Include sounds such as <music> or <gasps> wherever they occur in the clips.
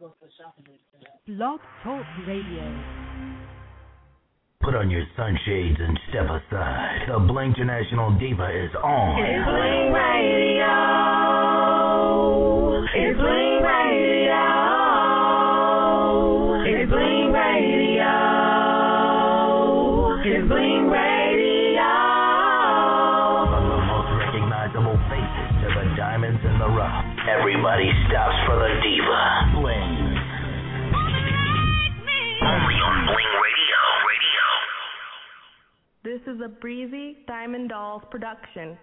Blog Talk Radio. Put on your sunshades and step aside. The Bling International Diva is on. It's Bling Radio. It's Bling Radio. It's Bling Radio. It's Bling Radio. From the most recognizable faces to the diamonds in the rough. Everybody stops for the Diva. This is a Breezy Diamond Dolls production.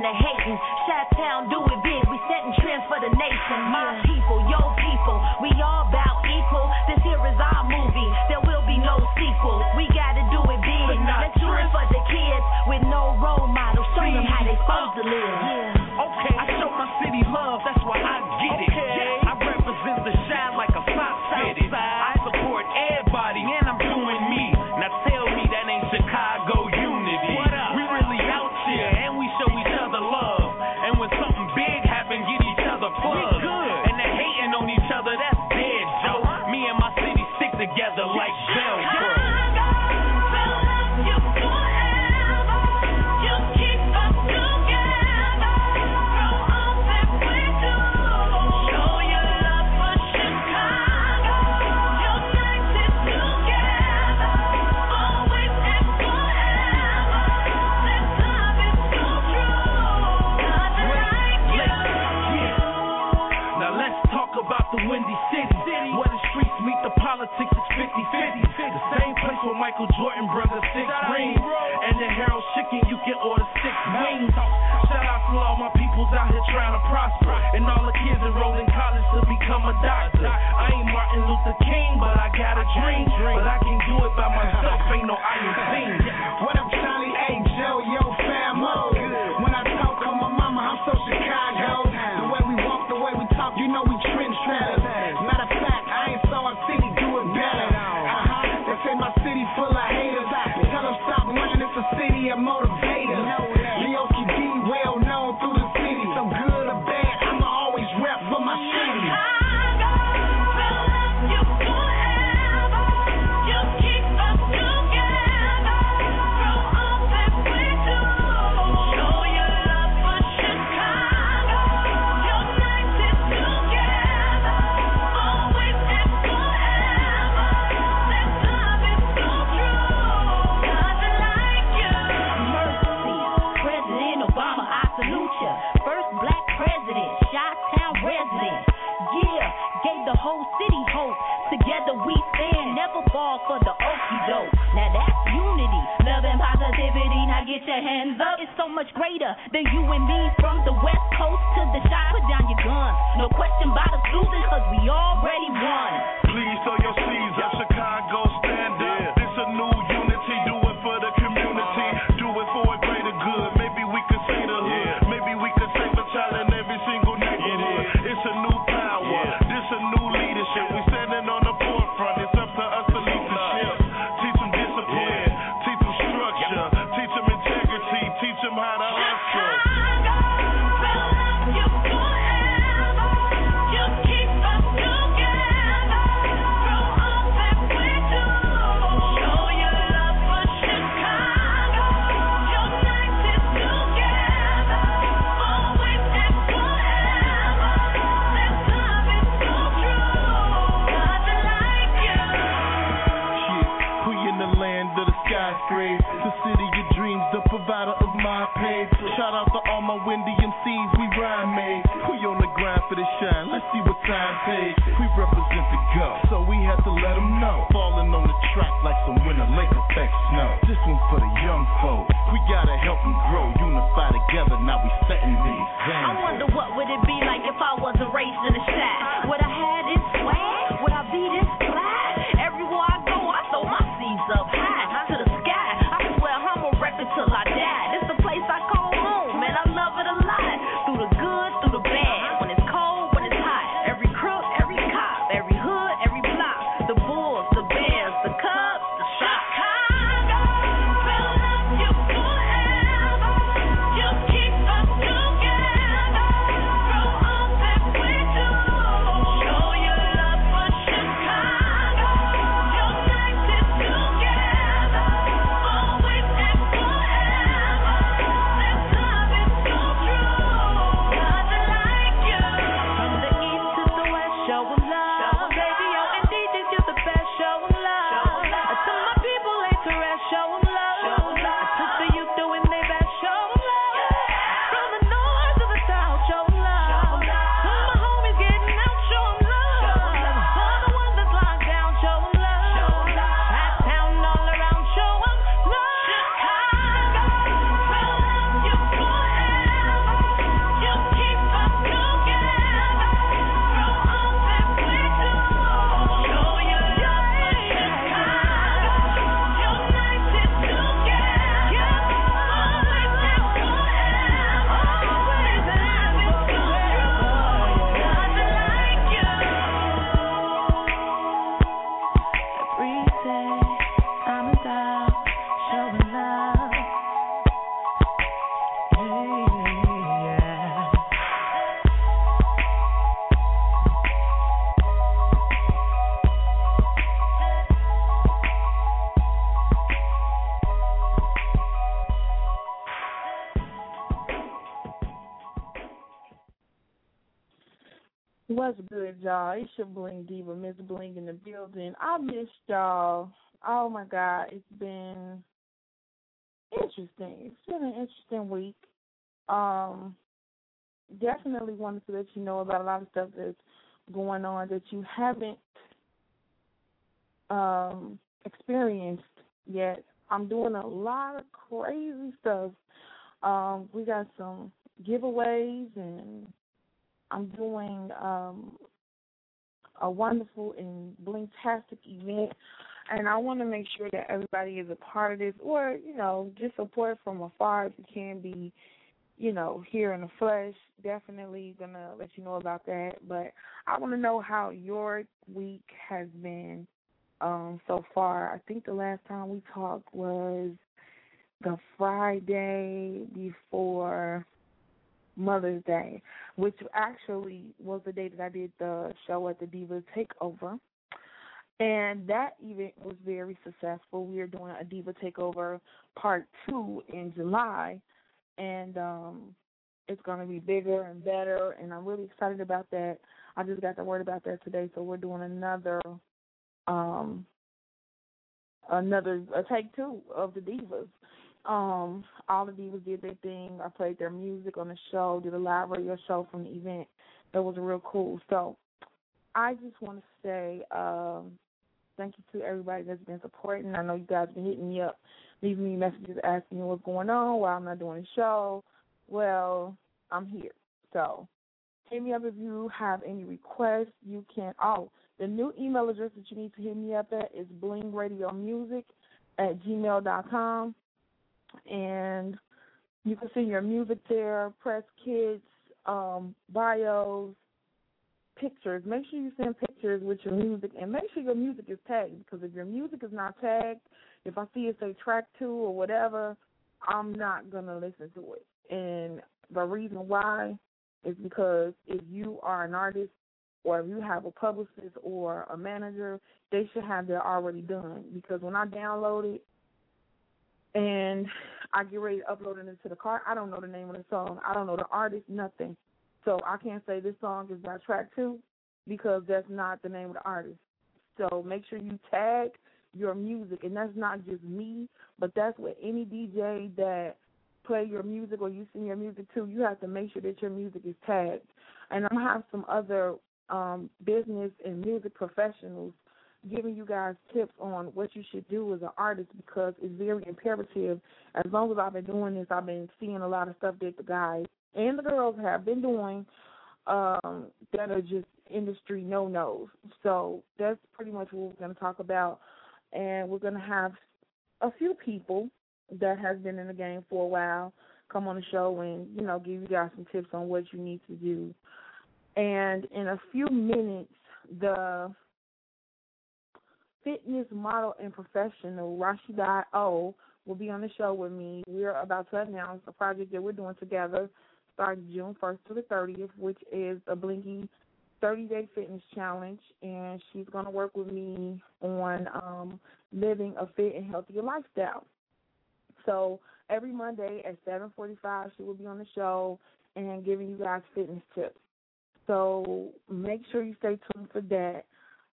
And the hating. Shot Town, do it big. We setting trends for the nation. My people, your people, we all about equal. This here is our movie. There will be no sequel. We gotta do it big. Let's do it for the kids with no role models. Show them how they supposed to live. Okay, the Windy City, where the streets meet the politics is 50-50. The same place where Michael Jordan brothers six rings, and the Harold Chicken you can order six wings. Shout out to all my peoples out here trying to prosper, and all the kids enrolled in college to become a doctor. I ain't Martin Luther King, but I got a dream, but I can do it by myself. Ain't no iron thing. What up, Charlie? Hands up. It's so much greater than you and me. From the west coast to the shy, put down your guns. No question about us losing, cause we already won. Please track like some winter lake effect snow. This one for the young folks, we gotta help them grow, unify together. Now we setting the I wonder what would it be like if I wasn't raised in the shack. What I had this y'all? It's your Bling Diva, Miss Bling in the building. I missed y'all. Oh my God, it's been interesting. It's been an interesting week. Um, definitely wanted to let you know about a lot of stuff that's going on that you haven't um experienced yet. I'm doing a lot of crazy stuff. Um, we got some giveaways and I'm doing um, a wonderful and blingtastic event, and I want to make sure that everybody is a part of this, or you know, just support from afar if you can be, you know, here in the flesh. Definitely gonna let you know about that. But I want to know how your week has been um, so far. I think the last time we talked was the Friday before Mother's Day, which actually was the day that I did the show at the Diva Takeover. And that event was very successful. We are doing a Diva Takeover Part 2 in July. And um it's going to be bigger and better. And I'm really excited about that. I just got the word about that today. So we're doing another um another a take two of the divas. Um, all the divas did their thing. I played their music on the show, did a live radio show from the event. That was real cool. So I just want to say um, Thank you to everybody that's been supporting. I know you guys have been hitting me up, leaving me messages asking me what's going on, why I'm not doing the show. Well, I'm here. So hit me up if you have any requests. You can. Oh, the new email address that you need to hit me up at is blingradiomusic at gmail.com. And you can send your music there, press kits, um, bios, pictures. Make sure you send pictures with your music, and make sure your music is tagged. Because if your music is not tagged, if I see it say track two or whatever, I'm not gonna listen to it. And the reason why is because if you are an artist or if you have a publicist or a manager, they should have that already done. Because when I download it and I get ready to upload it into the car, I don't know the name of the song. I don't know the artist, nothing. So I can't say this song is by track two because that's not the name of the artist. So make sure you tag your music, and that's not just me, but that's with any DJ that play your music or you sing your music to. You have to make sure that your music is tagged. And I'm have some other um, business and music professionals giving you guys tips on what you should do as an artist because it's very imperative. As long as I've been doing this, I've been seeing a lot of stuff that the guys and the girls have been doing um, that are just industry no nos. So that's pretty much what we're going to talk about. And we're going to have a few people that has been in the game for a while come on the show and, you know, give you guys some tips on what you need to do. And in a few minutes, the fitness model and professional Rashida O will be on the show with me. We're about to announce a project that we're doing together starting June 1st to the 30th, which is a Blingy 30 Day Fitness Challenge. And she's going to work with me on um, living a fit and healthier lifestyle. So every Monday at 7:45, she will be on the show and giving you guys fitness tips. So make sure you stay tuned for that.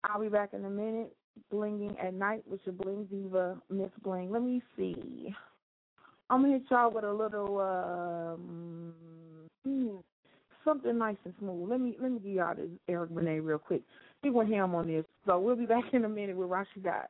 I'll be back in a minute, blinging at night with your bling diva, Miss Bling. Let me see. I'm gonna hit y'all with a little um, hmm, something nice and smooth. Let me let me give y'all this Eric Benet real quick. We want him on this. So we'll be back in a minute with Rashi Dot.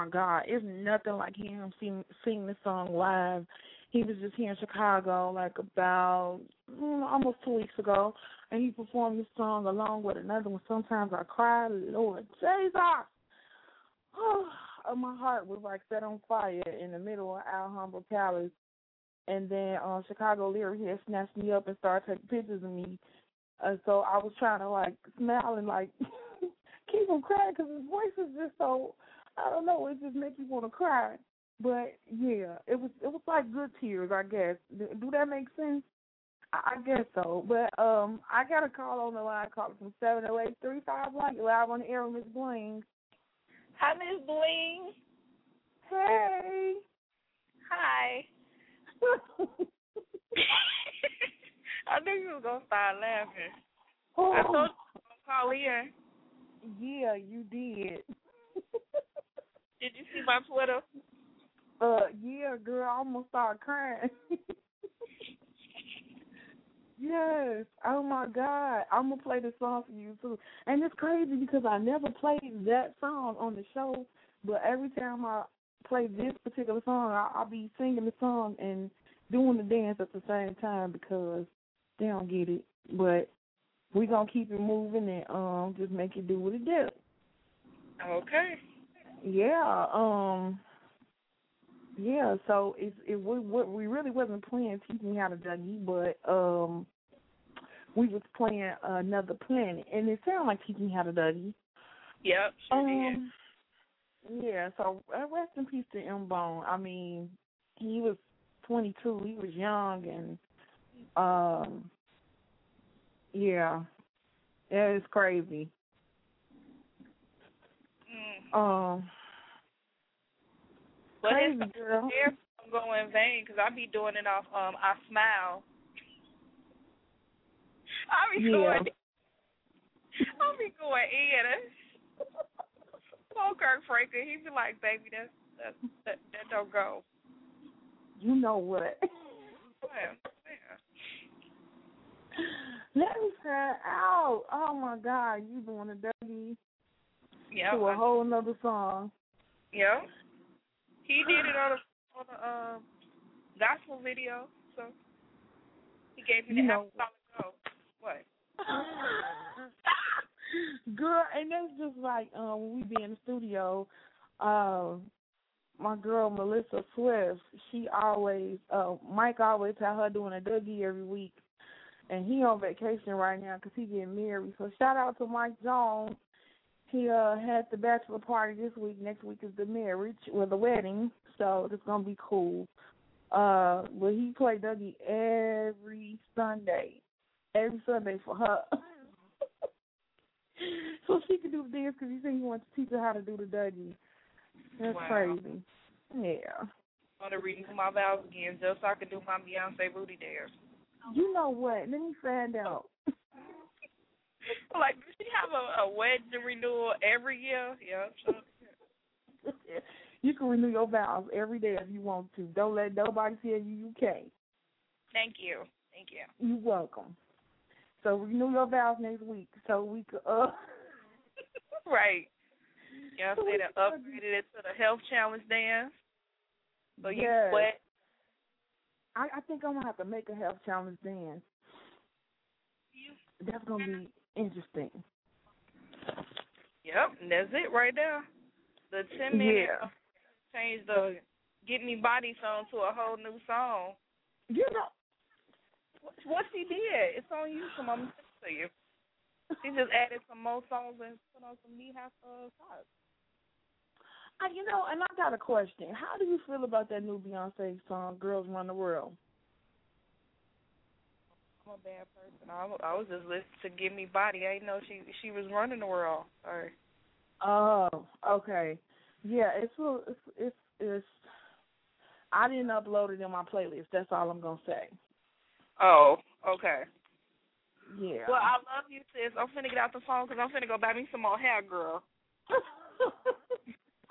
My God, it's nothing like him sing sing the song live. He was just here in Chicago like about mm, almost two weeks ago, and he performed this song along with another one. Sometimes I cry, Lord Jesus. Oh, <sighs> my heart was like set on fire in the middle of Alhambra Palace, and then uh, Chicago Lyric had snatched me up and started taking pictures of me. Uh, so I was trying to like smile and like <laughs> keep him crying because his voice is just so I don't know, it just makes you want to cry. But yeah, it was it was like good tears, I guess. Do that make sense? I, I guess so. But um, I got a call on the line, call from seven zero eight three five one. You live on the air with Miss Bling. Hi, Miss Bling. Hey. Hi. <laughs> I knew you was gonna start laughing. Oh. I told you to call in. Yeah, you did. <laughs> Did you see my Twitter? Uh, yeah, girl, I almost started crying. <laughs> yes. Oh my God, I'm gonna play this song for you too. And it's crazy because I never played that song on the show, but every time I play this particular song, I, I'll be singing the song and doing the dance at the same time because they don't get it. But we're gonna keep it moving and um just make it do what it do. Okay. Yeah, um yeah, so it's it we we really wasn't playing Teach Me How to Dougie, but um we was playing another planet and it sounded like Teach Me How to Dougie. Yep, sure um, did. Yeah, so uh, rest in peace to M Bone. I mean, he was twenty two, he was young and um yeah. Yeah, it's crazy. Um but crazy it's girl. I'm going in vain because I be doing it off um I smile. I be Yeah. going I be going in. Poor Kirk Franklin, he be like, baby, that's that that that don't go. You know what? Yeah. Let me try out. Oh my God, you doing a Dougie Yeah. to a whole nother song. Yeah. He did it on a on a um gospel video, so he gave me the know- apostolic go. What? <laughs> girl, and that's just like um when we be in the studio, um my girl Melissa Swift, she always uh Mike always had her doing a Dougie every week. And he on vacation right now because he getting married. So shout out to Mike Jones. He uh had the bachelor party this week. Next week is the marriage or the wedding. So it's gonna be cool. Uh, but he play Dougie every Sunday, every Sunday for her. <laughs> so she can do the dance because he said he wants to teach her how to do the Dougie. That's Wow. crazy. Yeah. I want to renew my vows again just so I can do my Beyonce booty dance. You know what? Let me find out. <laughs> Like, does she have a, a wedding renewal every year? Yeah. So, <laughs> you can renew your vows every day if you want to. Don't let nobody tell you you can't. thank you. Thank you. You're welcome. So renew your vows next week so we could uh <laughs> Right. Yeah, I said I upgraded it to the health challenge dance. So you Yes. sweat. I, I think I'm gonna have to make a health challenge dance. That's gonna be interesting. Yep, and that's it right there. The ten minute Yeah. change the Get Me Body song to a whole new song. You know What, what she did? It's on. I'm gonna send it to you. She just added some more songs and put on some knee high uh, socks. I, you know, and I got a question. How do you feel about that new Beyonce song, "Girls Run the World"? I'm a bad person. I, I was just listening to Give Me Body. I didn't know she she was running the world. Sorry. Oh, okay. Yeah, it's it's it's it's. I didn't upload it in my playlist. That's all I'm gonna say. Oh, okay. Yeah. Well, I love you, sis. I'm finna get out the phone because I'm finna go buy me some more hair, girl. okay,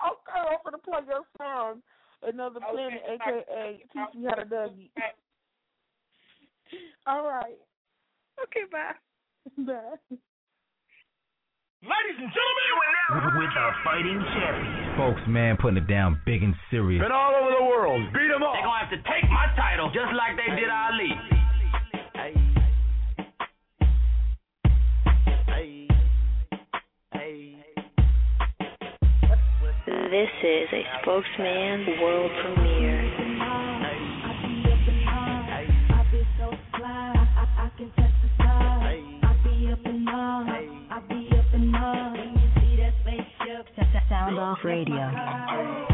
<laughs> I'm gonna play your song, Another Okay, Planet, aka Teach Me How to Dougie. All right. Okay, bye. <laughs> Bye. Ladies and gentlemen, With the fighting champion. Folks, man, putting it down big and serious. Been all over the world. Beat 'em up. They're gonna have to take my title just like they did Ali. This is a spokesman world premiere. Off radio.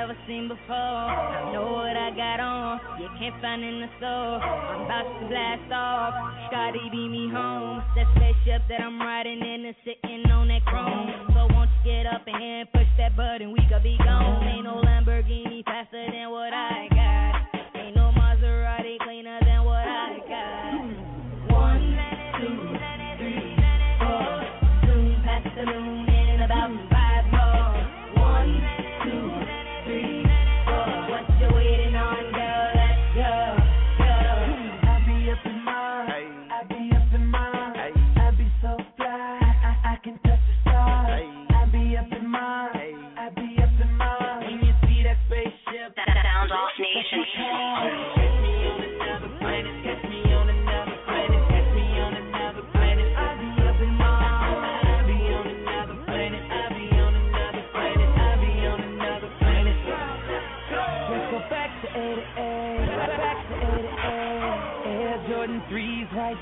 Never seen before. I know what I got on, you can't find in the store. I'm about to blast off, Scotty beat me home. That spaceship that I'm riding in is sitting on that chrome. So won't you get up in here and push that button, we could be gone. Ain't no Lamborghini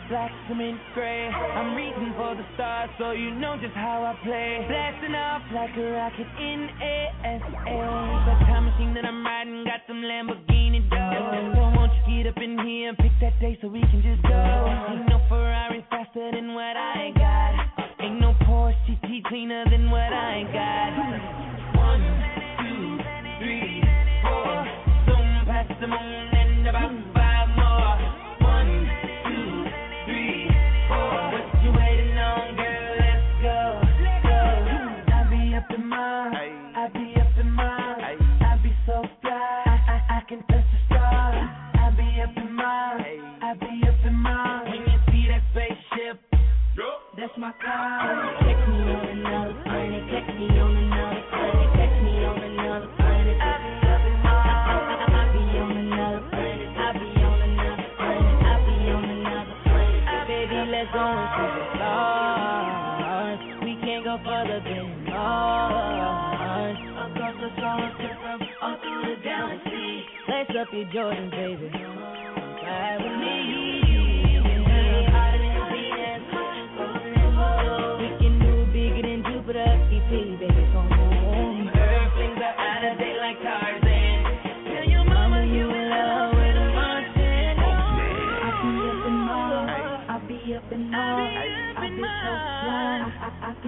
black, cement gray. I'm reaching for the stars so you know just how I play. Blasting off like a rocket in ASA. The time machine that I'm riding got some Lamborghini doors. So won't you get up in here and pick that day so we can just go? Ain't no Ferrari faster than what I got. Ain't no Porsche GT cleaner than what I got. One, my car. Catch me on another planet. Catch me on another planet. Catch me on another planet. Let's go into the stars. We can't go further than Mars. Across the all through the galaxy. Up your Jordan, baby. Fly with me.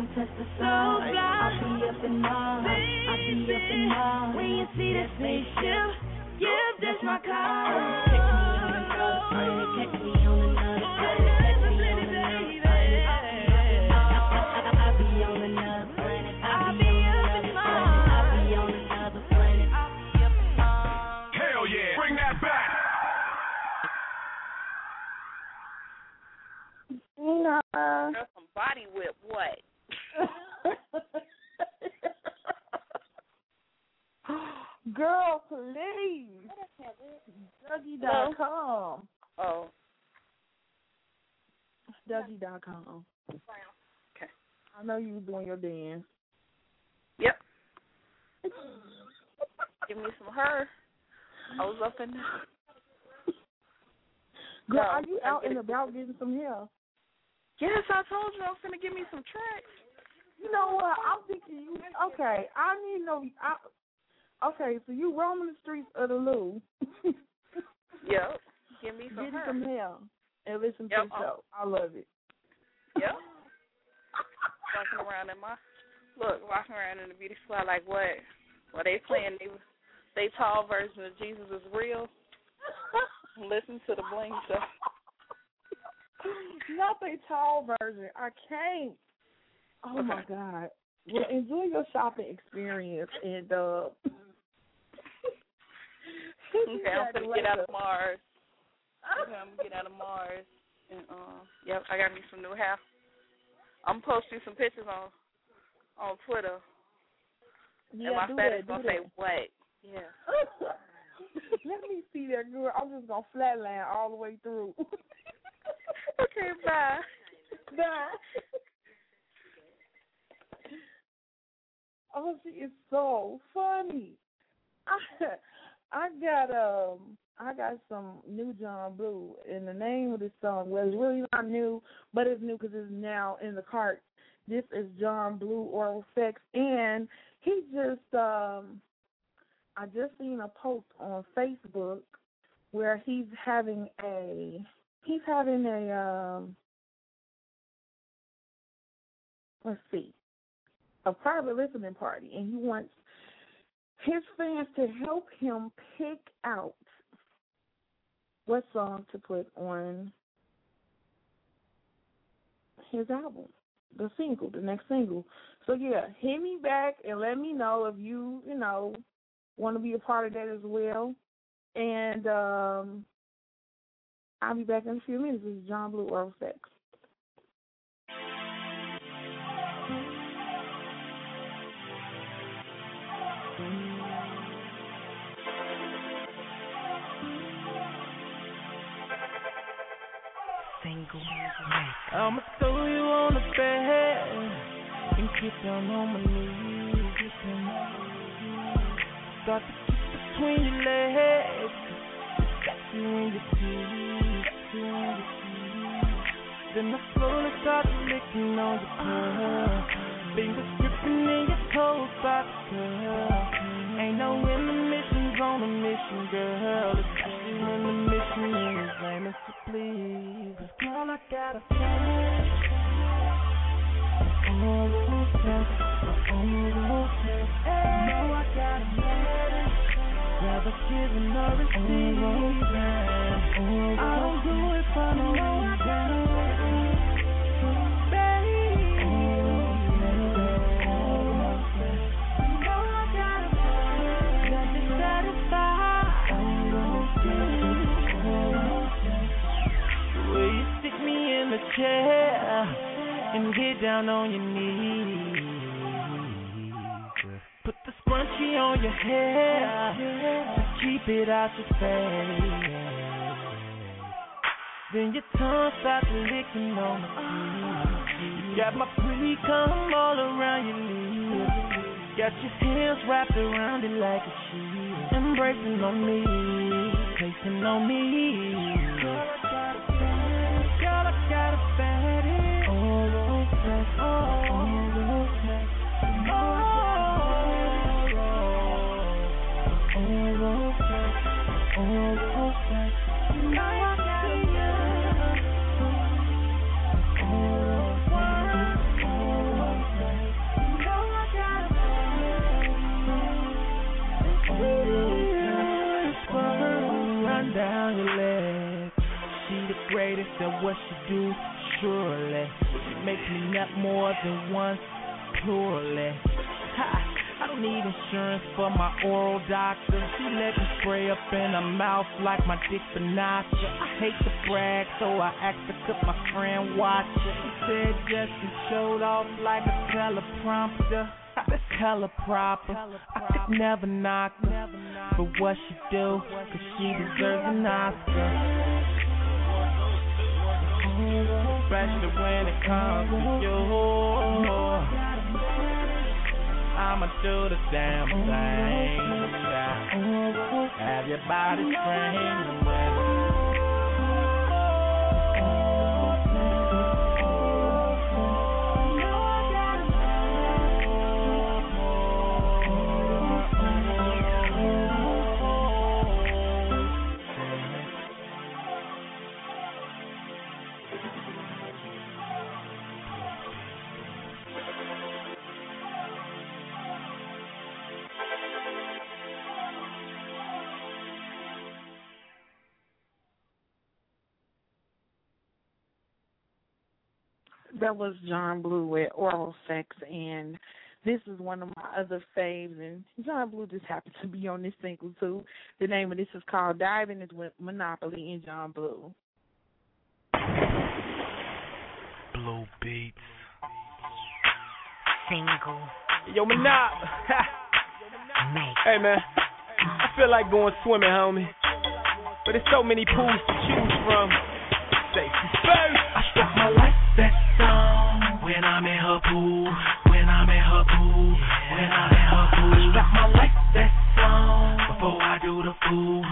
Can touch the stars. I be up in Mars. I be up in Mars. When you see that spaceship, yeah, that's my car. Take me on another planet. Take me on another planet. Take me on another planet. I be on another planet. I be on another planet. I be on another planet. Hell yeah. Bring that back. Nah. Girl, some body whip. Girl, please. Dougie.com. Oh. Dougie.com. Okay. I know you was doing your dance. Yep. Give me some her. I was up in there. Girl, No, are you out and about getting some hair? Yes, I told you I was gonna give me some tracks. You know what? I'm thinking you. Okay, I need to know. I, okay, so you roaming the streets of the Lou, <laughs> Yep. Give me some her. some hair, and listen Yep, to the show. I love it. Yep. <laughs> walking around in my look, walking around in the beauty spot like what? Well they playing they they tall version of Jesus is real. <laughs> Listen to the bling show. not the tall version. I can't. Oh Okay. my god. Well, enjoy your shopping experience and uh. Okay, <laughs> I'm gonna get out of Mars. <laughs> Okay, I'm gonna get out of Mars. And um, yep, I got me some new hair. I'm posting some pictures on on Twitter. Yeah, and my do status that, do gonna say what? Yeah. <laughs> Let me see that girl. I'm just gonna flatline all the way through. okay, bye. Bye. Oh, she is so funny. I I got um I got some new John Blue, and the name of this song was really not new, but it's new because it's now in the cart. This is John Blue Oral Sex, and he just um I just seen a post on Facebook where he's having a he's having a um let's see a private listening party and he wants his fans to help him pick out what song to put on his album, the single, the next single. So yeah, hit me back and let me know if you, you know, want to be a part of that as well. And um I'll be back in a few minutes. This is John Blue Oral Sex. I'ma throw you on the bed and get down on my knees. Start to kiss between your legs. Got you in your teeth. Then I slowly start licking on your curl. Fingers gripping in your by the curl. Ain't no intermissions on a mission, girl. Especially when the mission is aiming to please. 'Cause girl, I got a flash. All those tests, all those tests. Know I got a flash. Rather giving or receiving. I don't do it for no reason. And get down on your knees? Put the scrunchie on your hair to keep it out your face. Then your tongue starts licking on the. You got my pretty cum all around your lips. Got your hands wrapped around it like a sheet. Embracing on me, placing on me. Girl, I got a fatty. Girl, I got a greatest at what she do, surely. Makes me nut more than once, purely. Ha! I don't need insurance for my oral doctor. She let me spray up in her mouth like my dick Sinatra. I hate to brag, so I asked her could my friend watch it. She said Justin showed off like a teleprompter. That's hella proper. I could never knock her for what she do, cause she deserves an Oscar. Especially when it comes to you. I'ma do the damn thing. Have your body screaming. that was John Blue with Oral Sex, and this is one of my other faves. And John Blue just happened to be on this single too. The name of this is called Diving is with Monopoly and John Blue. Blue beats. Single. Yo, Monop. <laughs> hey man, I feel like going swimming, homie. But there's so many pools to choose from. Say, first, I struck my life that My. Before I do the fool,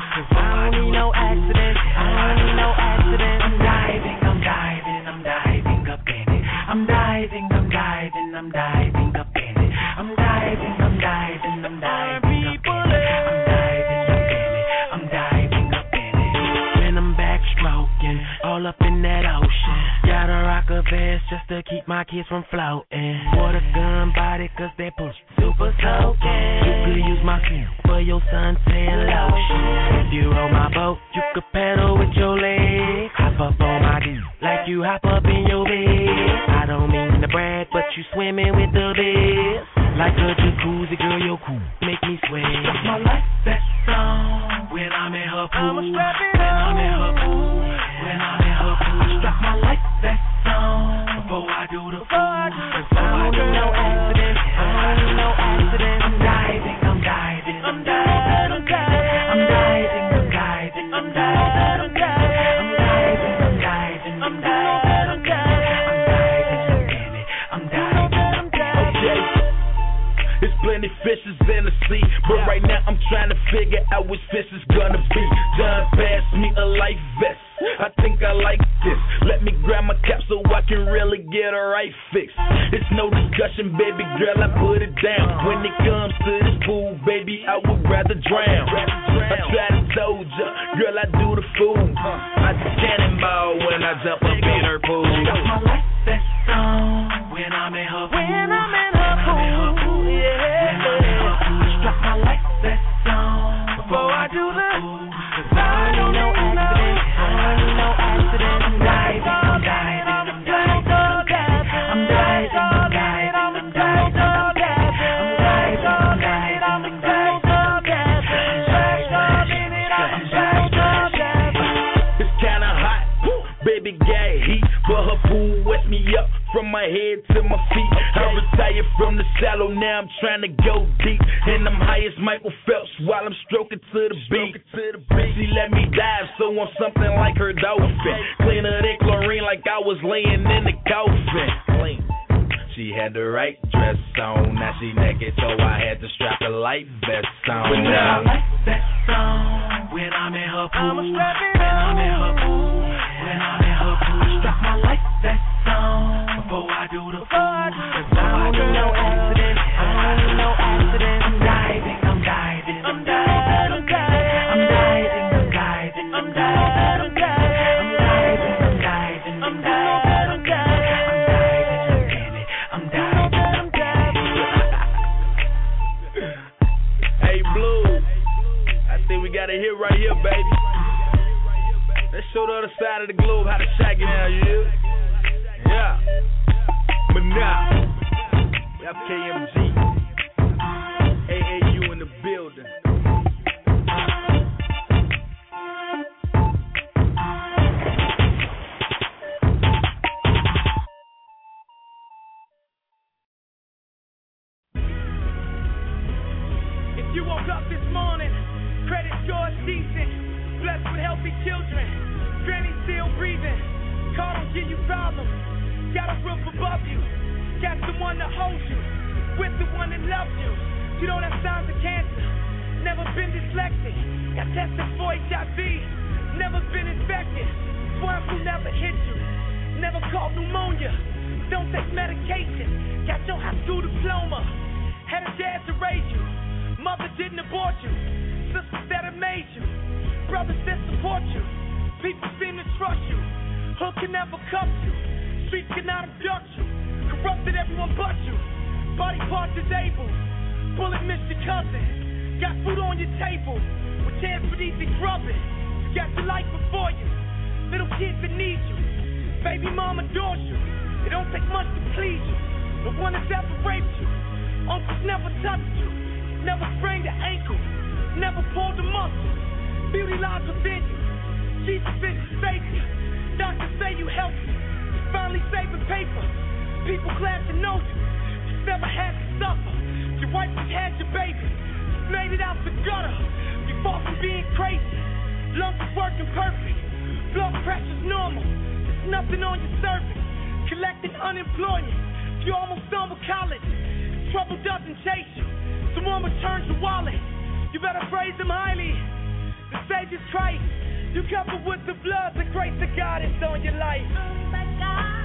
still breathing. Car don't give you problems. Got a roof above you. Got someone to hold you. With the one that loves you. You don't have signs of cancer. Never been dyslexic. Got tested for HIV. Never been infected. Swine flu never hit you. Never caught pneumonia. Don't take medication. Got your high school diploma. Had a dad to raise you. Mother didn't abort you. Sisters that have made you. Brothers that support you People seem to trust you. Hook can never cuff you. Streets cannot abduct you. Corrupted everyone but you. Body parts disabled. Bullet missed your cousin. Got food on your table. With chance for easy grubbing. You got your life before you. Little kids that need you. Baby mama adores you. It don't take much to please you. No one has ever raped you. Uncles never touched you. Never sprained an ankle. Never pulled a muscle. Beauty lies within you. Jesus is your. Doctors say you healthy. Finally saving paper. People glad to know you. Just never had to suffer. Your wife just had your baby. Just made it out the gutter. You fought from being crazy. Lungs working perfect. Blood pressure's normal. There's nothing on your surface. Collecting unemployment. You almost done with college. Trouble doesn't chase you. Someone returns your wallet. You better praise him highly. The Savior's Christ. You covered with the blood, the grace of God is on your life. Oh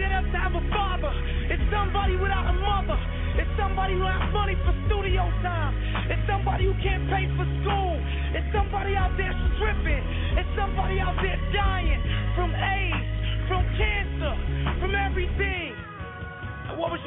that doesn't have a father. It's somebody without a mother. It's somebody who has money for studio time. It's somebody who can't pay for school. It's somebody out there stripping. It's somebody out there dying from AIDS, from cancer, from everything. What was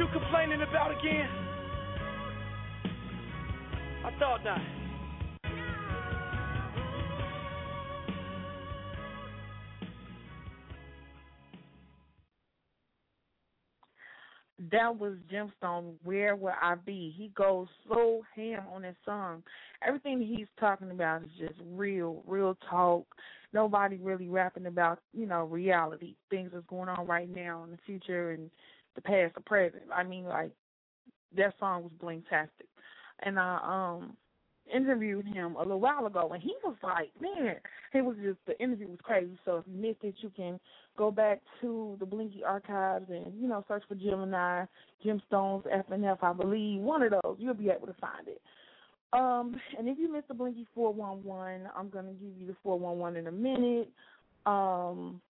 That was gemstone. Where will I be? He goes so ham on that song. Everything he's talking about is just real, real talk. Nobody really rapping about you know reality, things that's going on right now in the future and the past, the present. I mean, like that song was blingtastic, and I um interviewed him a little while ago, and he was like, man, it was just the interview was crazy. So if you missed it, you can go back to the Blingy archives and you know search for Gemini, Gemstones, FNF, I believe one of those. You'll be able to find it. Um, and if you missed the Blingy 411, I'm gonna give you the 411 in a minute. Um,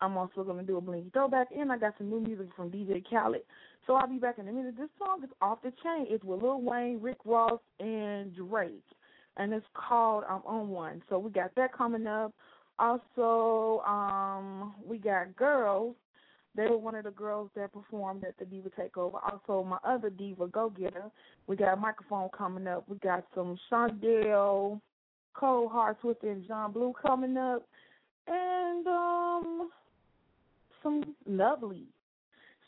I'm also gonna do a Blingy throwback, and I got some new music from DJ Khaled. So I'll be back in a minute. This song is off the chain. It's with Lil Wayne, Rick Ross, and Drake, and it's called "I'm on One." So we got that coming up. Also, um, we got girls. They were one of the girls that performed at the Diva Takeover. Also, my other Diva Go Getter. We got a microphone coming up. We got some Shondell, Cold Heart Twister, and John Blue coming up, and um, some lovely.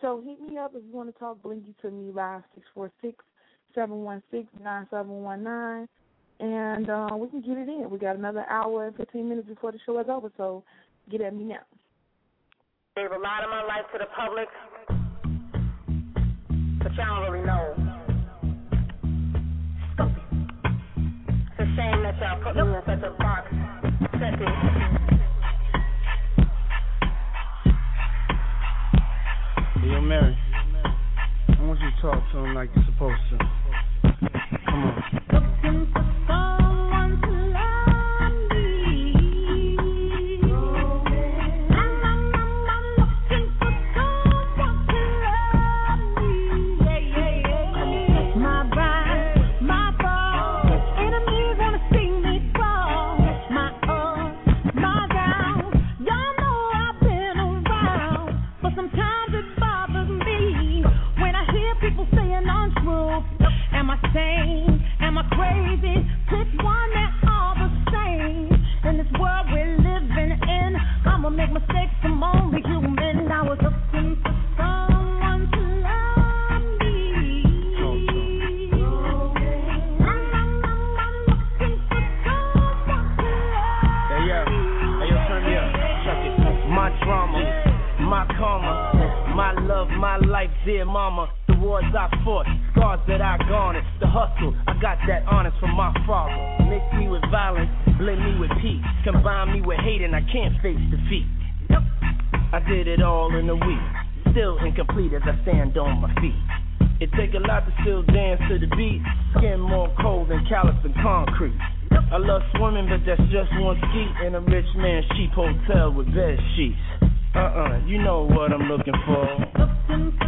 So hit me up if you want to talk blingy to me live six four six seven one six nine seven one nine. And uh, we can get it in. We got another hour and fifteen minutes before the show is over, so get at me now. They've of my life to the public, but y'all don't really know. It's a shame that y'all put me in such a box. Yo, Mary, I want you to talk to him like you're supposed to. Come on. of my life, dear mama. The wars I fought, scars that I garnered. The hustle, I got that honest from my father. Mix me with violence, blend me with peace. Combine me with hate, and I can't face defeat. I did it all in a week. Still incomplete as I stand on my feet. It take a lot to still dance to the beat. Skin more cold than callous and concrete. I love swimming, but that's just one ski in a rich man's cheap hotel with bed sheets. Uh uh-uh, uh, you know what I'm looking for and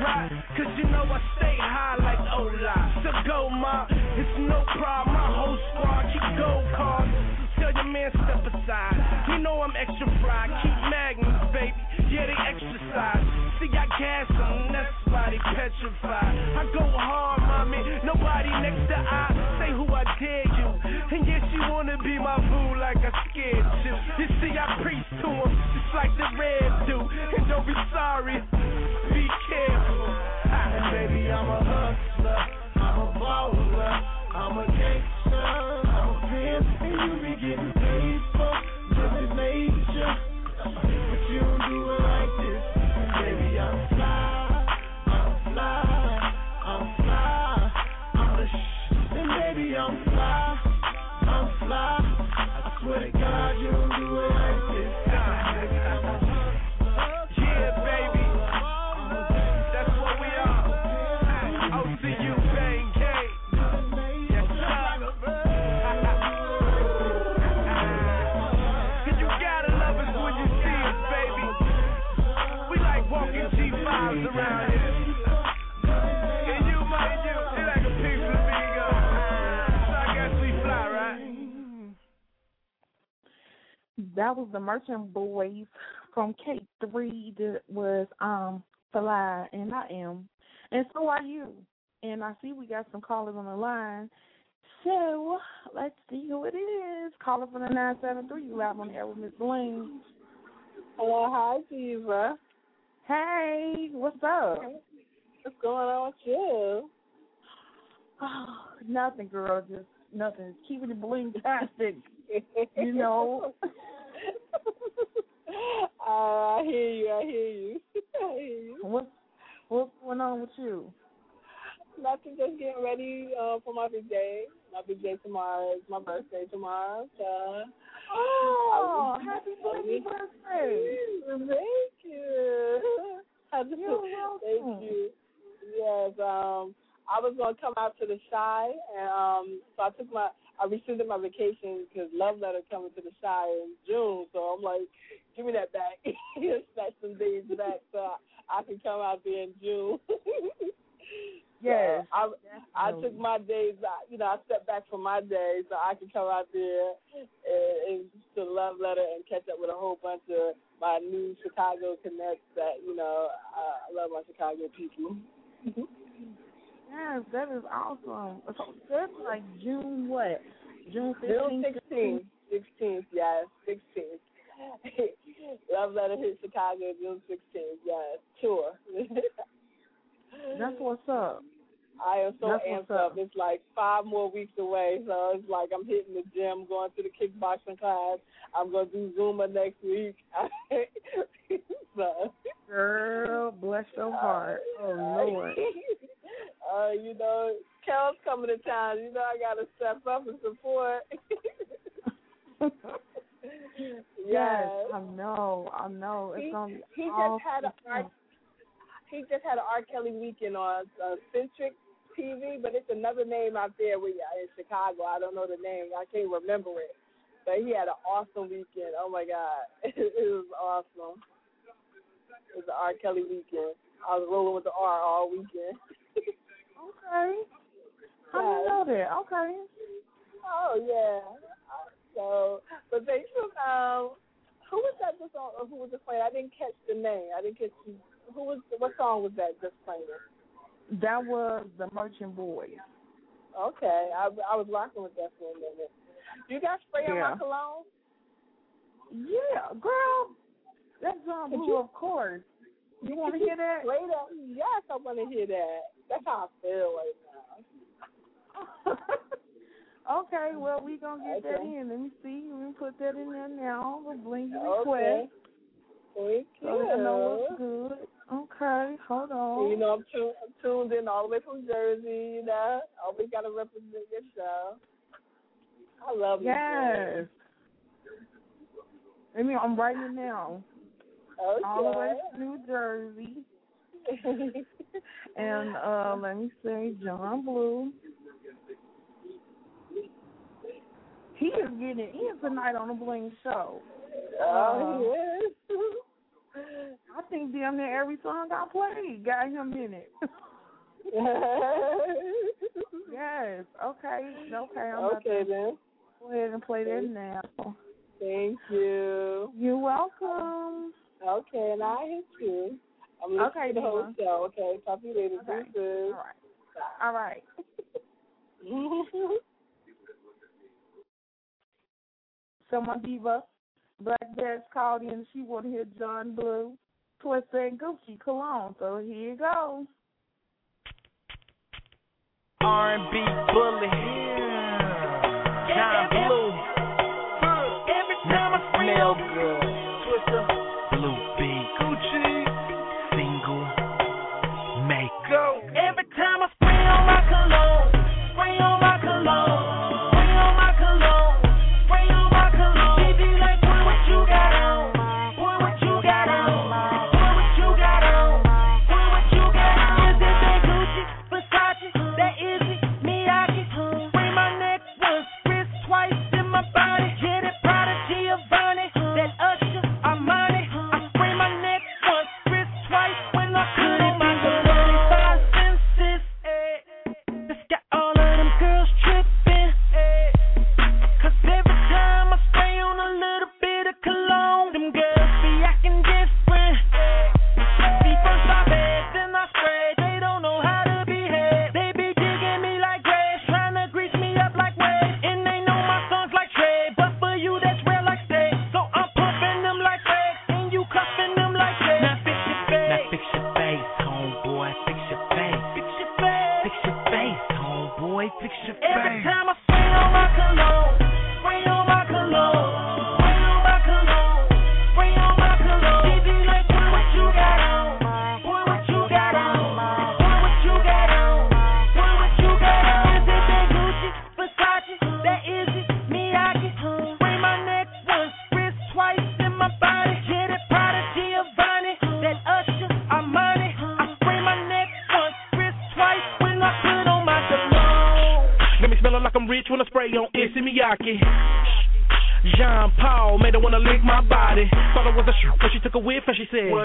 Right. Cause you know I stay high like Ola. So go, ma, it's no problem, my whole squad keep gold cards. Tell your man step aside. You know I'm extra fly. Keep magnets, baby. Yeah, they exercise. See, I gas. That's why they petrified. I go hard, mommy. Nobody next to I. Say who I dare you. And yes, you wanna be my boo like I scared you. You see, I preach to him That was the Merchant Boys from K three that was um Fly and I am. And so are you. And I see we got some callers on the line. So let's see who it is. Caller from the nine seven three, you live on the air with Miss Bling. Hello, hi Diva. Hey, what's up? What's going on with you? Oh, <sighs> nothing, girl. Just nothing. Keeping it bling tastic. you know. <laughs> uh, <laughs> I hear you. I hear you. <laughs> I hear you. What's what's going on with you? Nothing. Just getting ready uh, for my big day. My big day tomorrow is my birthday tomorrow. So. Oh, I- <laughs> happy birthday! Thank you. You're Thank you. Yes. Um, I was gonna come out to the Chi, and um, so I took my I rescinded my vacation because Love Letter coming to the Chi in June. So I'm like, give me that back, <laughs> snatch some days back, so I, I can come out there in June. <laughs> Yes, So I I took my days, you know, I stepped back from my days so I could come out there and, and to Love Letter and catch up with a whole bunch of my new Chicago connects that you know I, I love my Chicago people. <laughs> Yes, that is awesome. So that's like June what? June June fifteenth. sixteenth, sixteenth, yes, sixteenth. <laughs> Love Letter hit Chicago June sixteenth, yes, tour. <laughs> That's what's up. I am so That's amped up. up. It's like five more weeks away, so it's like I'm hitting the gym, going to the kickboxing class. I'm gonna do Zumba next week. <laughs> so, Girl, bless your heart. Oh Lord. <laughs> uh, you know, Carol's coming to town. You know, I gotta step up and support. <laughs> Yes, I know, I know. It's He, gonna be he just had a R, he just had an R. Kelly weekend on uh, Centric TV, but it's another name out there where in Chicago. I don't know the name. I can't remember it. But he had an awesome weekend. Oh my God, <laughs> it, was awesome. It was an R. Kelly weekend. I was rolling with the R all weekend. <laughs> Okay. How do you know that? Okay. Oh yeah. So, but they took um, who was that? Just on, who was just playing? I didn't catch the name. I didn't catch who was what song was that just playing? That was the Merchant Boys. Okay, I I was rocking with that for a minute. You got spray on Yeah. my cologne? Yeah, girl. That's Did Blue, you- of course. You want to hear that? Wait up. Yes, I want to hear that. That's how I feel right now. <laughs> okay, well we gonna get that Okay. in. Let me see. Let me put that in there now. The bling Okay. request. Thank you. So that I know what's good. Okay, hold on. You know, I'm, tu- I'm tuned in all the way from Jersey. You know, always got to represent your show. I love you. Yes. I mean, I'm writing it now. Okay. all the way to New Jersey. <laughs> and uh let me say John Blue. He is getting in tonight on the Bling Show. Oh, Uh, <laughs> <gasps> I think damn near every song I played got him in it. <laughs> yes. Okay. Okay. I'm okay then. Go ahead and play that now. Thank you. You're welcome. Okay, and I hit you. I'm listening Okay, to the whole show. Okay, talk to you later. Okay. Deuces. All right. <laughs> So my diva, Black Jazz called in. She want to hear John Blue, Twister, and Gucci Cologne. So here you go. R&B bully. John Blue. Every time I spray Smell good.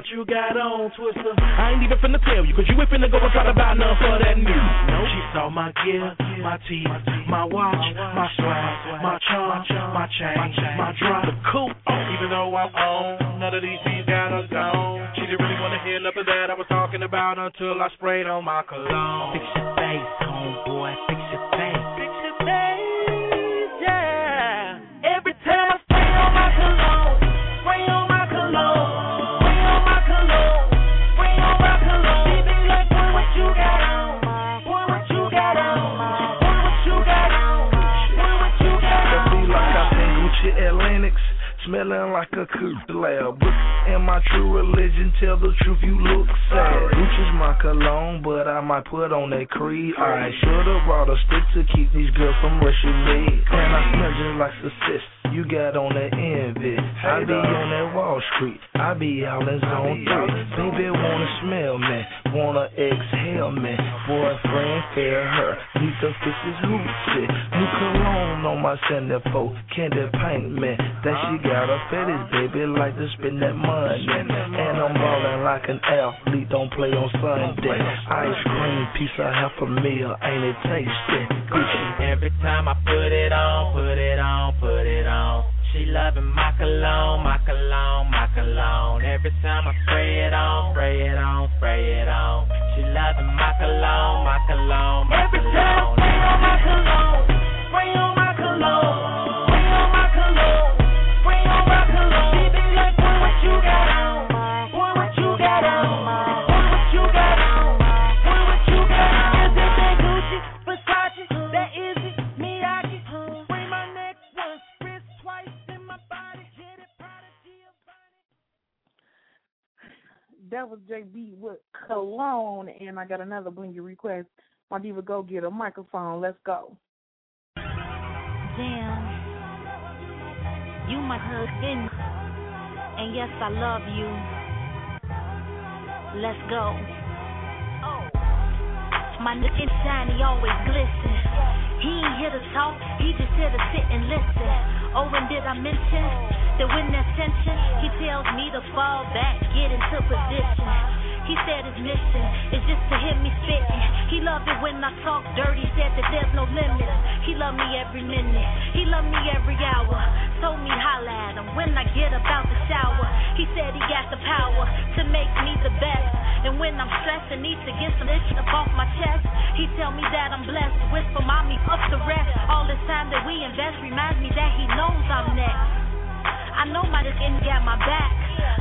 What you got on, Twister? I ain't even finna tell you, cause you ain't finna go and try to buy none for that new. No, she saw my gear, my teeth, my watch, my swag, my charm, my chain, my drop, the coupe. Even though I'm on, none of these things got her gone. She didn't really wanna hear nothing that I was talking about until I sprayed on my cologne. Fix your face, homeboy. Fix your face. Smelling like a coop lab. And my true religion, tell the truth, you look sad. Gucci's my cologne, but I might put on that creed. I should've brought a stick to keep these girls from rushing me. And I smell just like success. You got on that envy. I be on that Wall Street. I be out in zone three. Baby wanna smell me, wanna exhale me. Boyfriend, fair her, need to fix his hoochie. New cologne on my centerfold, candy paint me. That she got a fetish, baby, like to spend that money. And I'm ballin' like an athlete, don't play on Sunday. Ice cream, piece of half a meal, ain't it tasty? Every time I put it on, put it on, put it on. She loving my cologne, my cologne, my cologne. Every time I spray it on, spray it on, spray it on. She loving my cologne, my cologne, my Every time I spray on my cologne, That was JB with Cologne, and I got another blingy request. My diva, go get a microphone. Let's go. Damn. You my husband. And yes, I love you. Let's go. My nigga shiny always glisten. He ain't here to talk, he just here to sit and listen. Oh, and did I mention that when there's tension, he tells me to fall back, get into position. He said his mission is just to hear me spitting. He loved it when I talk dirty, said that there's no limit. He loved me every minute, he loved me every hour. Told me holla at him when I get about out the shower. He said he got the power to make me the best. And when I'm stressed and need to get some itch up off my chest, he tell me that I'm blessed. Whisper mommy up the rest. Invest reminds me that he knows I'm next. I know my dick ain't got my back.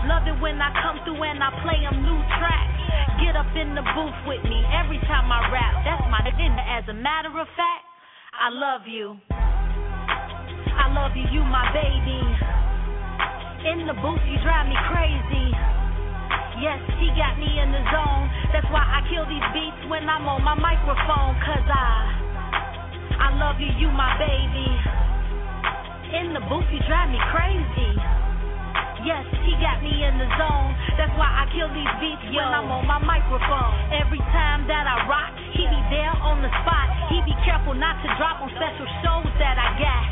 Love it when I come through and I play them new tracks. Get up in the booth with me every time I rap. That's my agenda. As a matter of fact, I love you. I love you, you my baby. In the booth, you drive me crazy. Yes, he got me in the zone. That's why I kill these beats when I'm on my microphone. Cause I, I love you, you my baby. In the booth, you drive me crazy. Yes, he got me in the zone. That's why I kill these beats when I'm on my microphone. Every time that I rock, he be there on the spot. He be careful not to drop on special shows that I got.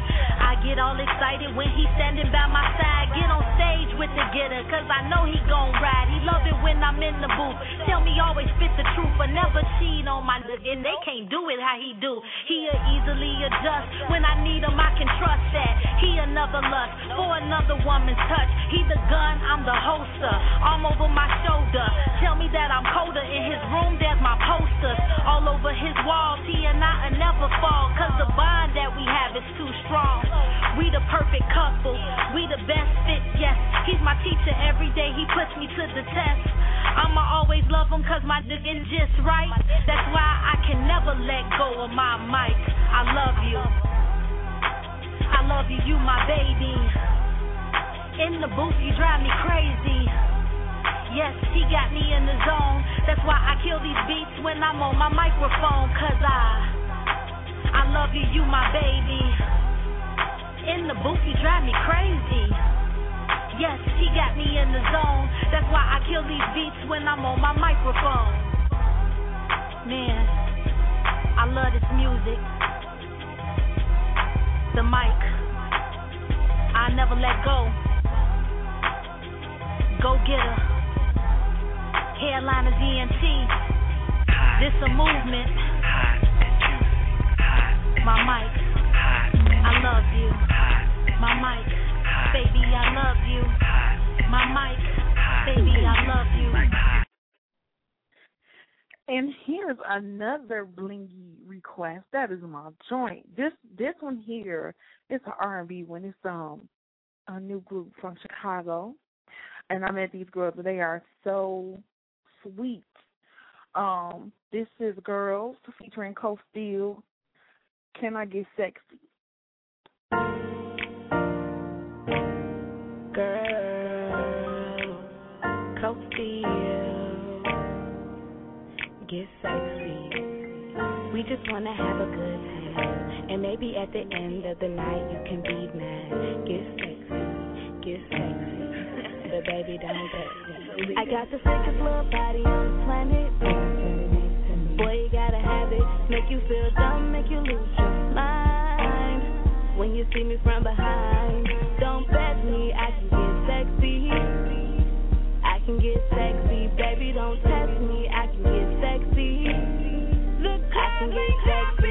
I get all excited when he's standing by my side. Get on stage with the getter, cause I know he gon' ride. He love it when I'm in the booth. Tell me always spit the truth, but never cheat on my nigga. And they can't do it how he do. He'll easily adjust. When I need him, I can trust that. He another lust for another woman's touch. He the gun, I'm the holster. Arm over my shoulder. Tell me that I'm colder. In his room, there's my posters. All over his walls, he and I will never fall. Cause the bond that we have is too strong. We the perfect couple. We the best fit, yes. He's my teacher every day. He puts me to the test. I'ma always love him cause my dick is just right. That's why I can never let go of my mic. I love you. I love you, you my baby. In the booth, you drive me crazy. Yes, he got me in the zone. That's why I kill these beats when I'm on my microphone. Cause I, I love you, you my baby. In the booth, you drive me crazy. Yes, he got me in the zone. That's why I kill these beats when I'm on my microphone. Man, I love this music. The mic, I never let go. Go getter. Headliners ENT. This a movement. My mic. I love you. My mic. Baby, I love you. My mic. Baby, I love you. And here's another blingy request. That is my joint. This this one here is an R and B one. It's um a new group from Chicago. And I met these girls they are so sweet. Um, this is Girls featuring Co Steel. Can I get sexy? Girl, Co Steel, get sexy. We just wanna have a good time. And maybe at the end of the night you can be mad. Get sexy, get sexy. Baby, don't get me. I got the sickest little body on the planet. Boy, you gotta have it. Make you feel dumb, make you lose your mind. When you see me from behind, don't bet me, I can get sexy. I can get sexy, baby, don't test me, I can get sexy. Look, I can get sexy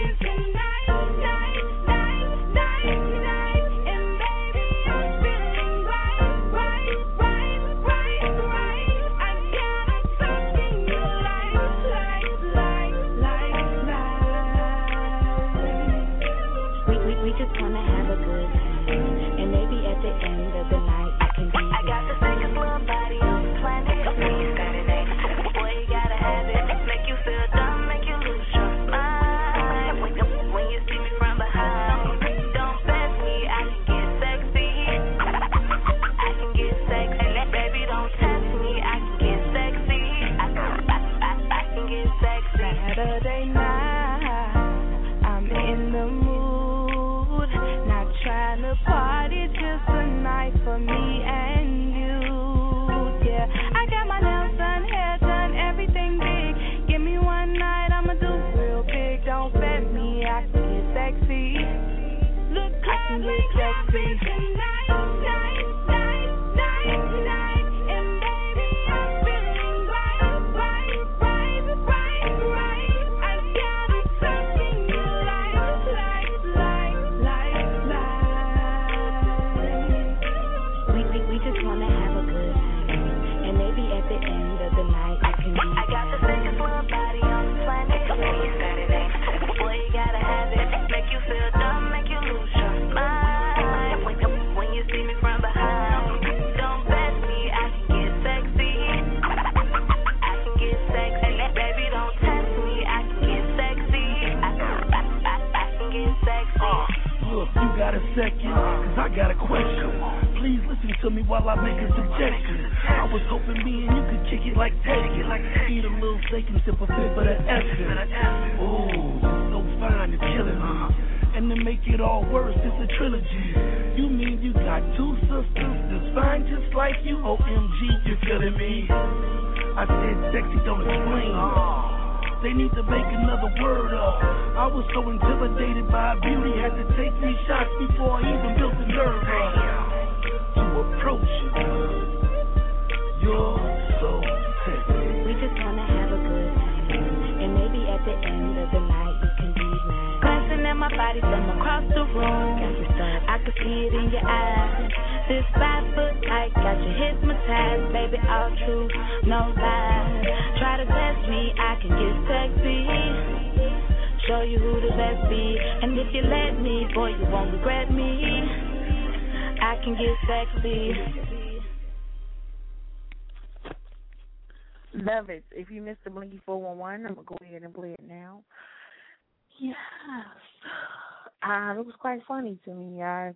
quite funny to me. I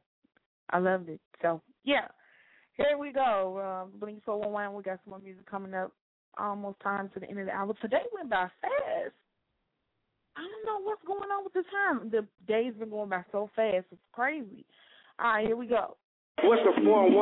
I loved it. So yeah, here we go. Uh, Bling Four One One. We got some more music coming up. Almost time to the end of the hour. Today went by fast. I don't know what's going on with the time. The day's been going by so fast. It's crazy. All right, here we go. What's the 411?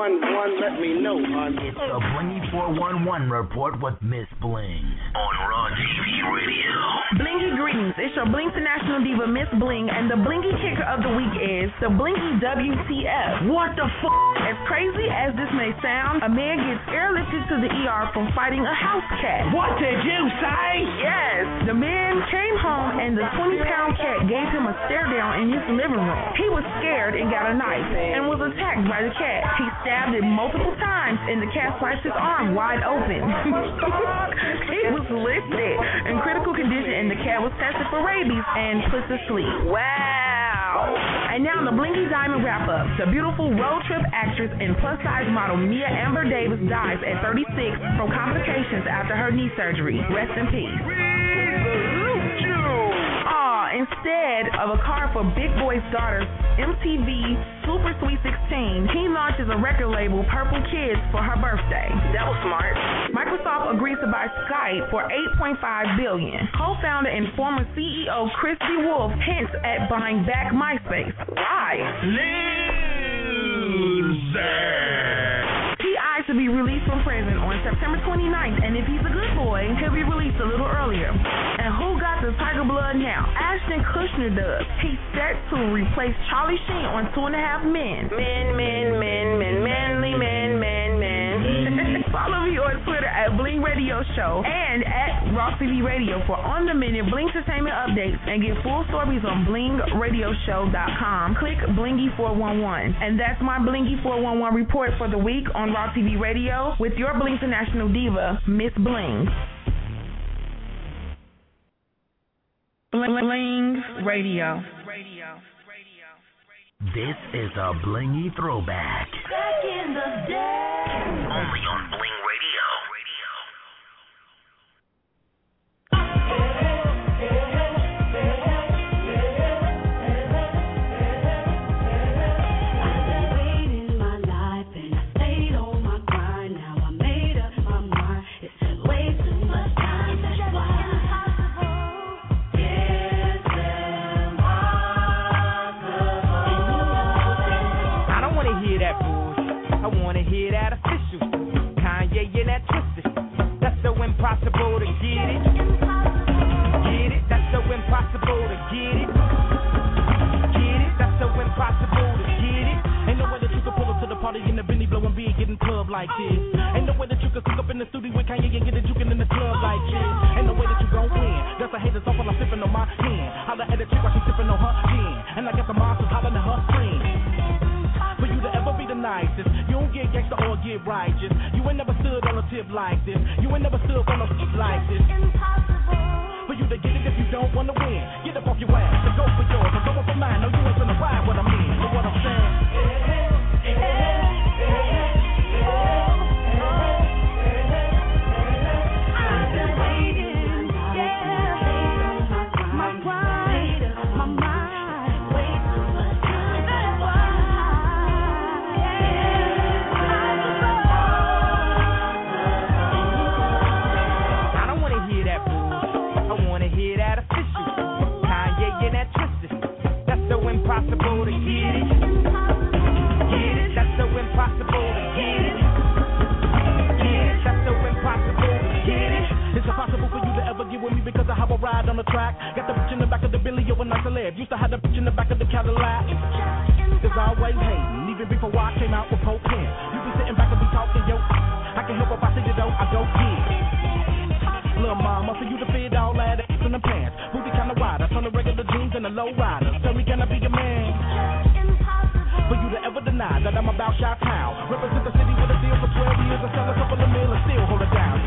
Let me know, hon. It's the Blingy 411 report with Miss Bling on Raw TV Radio. Blingy greetings. It's your Bling International Diva, Miss Bling, and the Blingy kicker of the week is the Blingy WTF. What the f? As crazy as this may sound, a man gets airlifted to the ER from fighting a house cat. What did you say? Yes. The man came home and the 20 pound cat gave him a stare down in his living room. He was scared and got a knife and was attacked by the cat. He stabbed it multiple times, and the cat sliced his arm wide open. <laughs> he was listed in critical condition, and the cat was tested for rabies and put to sleep. Wow. And now the Blingy Diamond wrap up. The beautiful road trip actress and plus size model Mia Amber Davis dies at 36 from complications after her knee surgery. Rest in peace instead of a car for Big Boi's daughter, MTV Super Sweet 16, he launches a record label, Purple Kids, for her birthday. That was smart. Microsoft agrees to buy Skype for 8.5 billion. Co-founder and former CEO Chris DeWolfe hints at buying back MySpace. Why? Loser to be released from prison on September 29th, and if he's a good boy, he'll be released a little earlier. The tiger blood now? Ashton Kutcher does. He's set to replace Charlie Sheen on Two and a Half Men. Men, men, men, men, manly men, men, men. <laughs> Follow me on Twitter at Bling Radio Show and at Raw TV Radio for on the minute Bling Entertainment updates and get full stories on BlingRadioshow.com. Click Blingy 411. And that's my Blingy 411 report for the week on Raw TV Radio with your Bling International Diva, Miss Bling. Bling, Bling Radio. This is a blingy throwback. Back in the day. Only on Bling impossible to get it. Get it? That's so impossible to get it. Get it? That's so impossible to get it. Ain't no way that you can pull up to the party in the Benny blowing big, getting club like this. Ain't no way that you can stick up in the studio with Kanye and get it juking in the club like this. Ain't no way that you gon' win. That's a haters off while I'm sipping on my hand. Holla at the chick while she sipping on her gin. And I got the monsters hollering or get righteous. You ain't never stood on a tip like this. You ain't never stood on a tip like this. Impossible. For you to get it if you don't wanna win, get up off your ass and go for yours. I'm going for mine. No, you on the track. Got the bitch in the back of the Billy over nice to live. Used to have the bitch in the back of the Cadillac. There's always hating, even before I came out with Pope. You be sitting back and be talking, yo. I can help if I see you though, I don't it. Little mama, for you to fit all that ass in the pants. Booty kinda wide, I turn the regular jeans and the low rider. Tell me, can I be your man? For you to ever deny that I'm about Shot Town. Represent the city with a deal for 12 years and sell a couple of mil and still hold it down.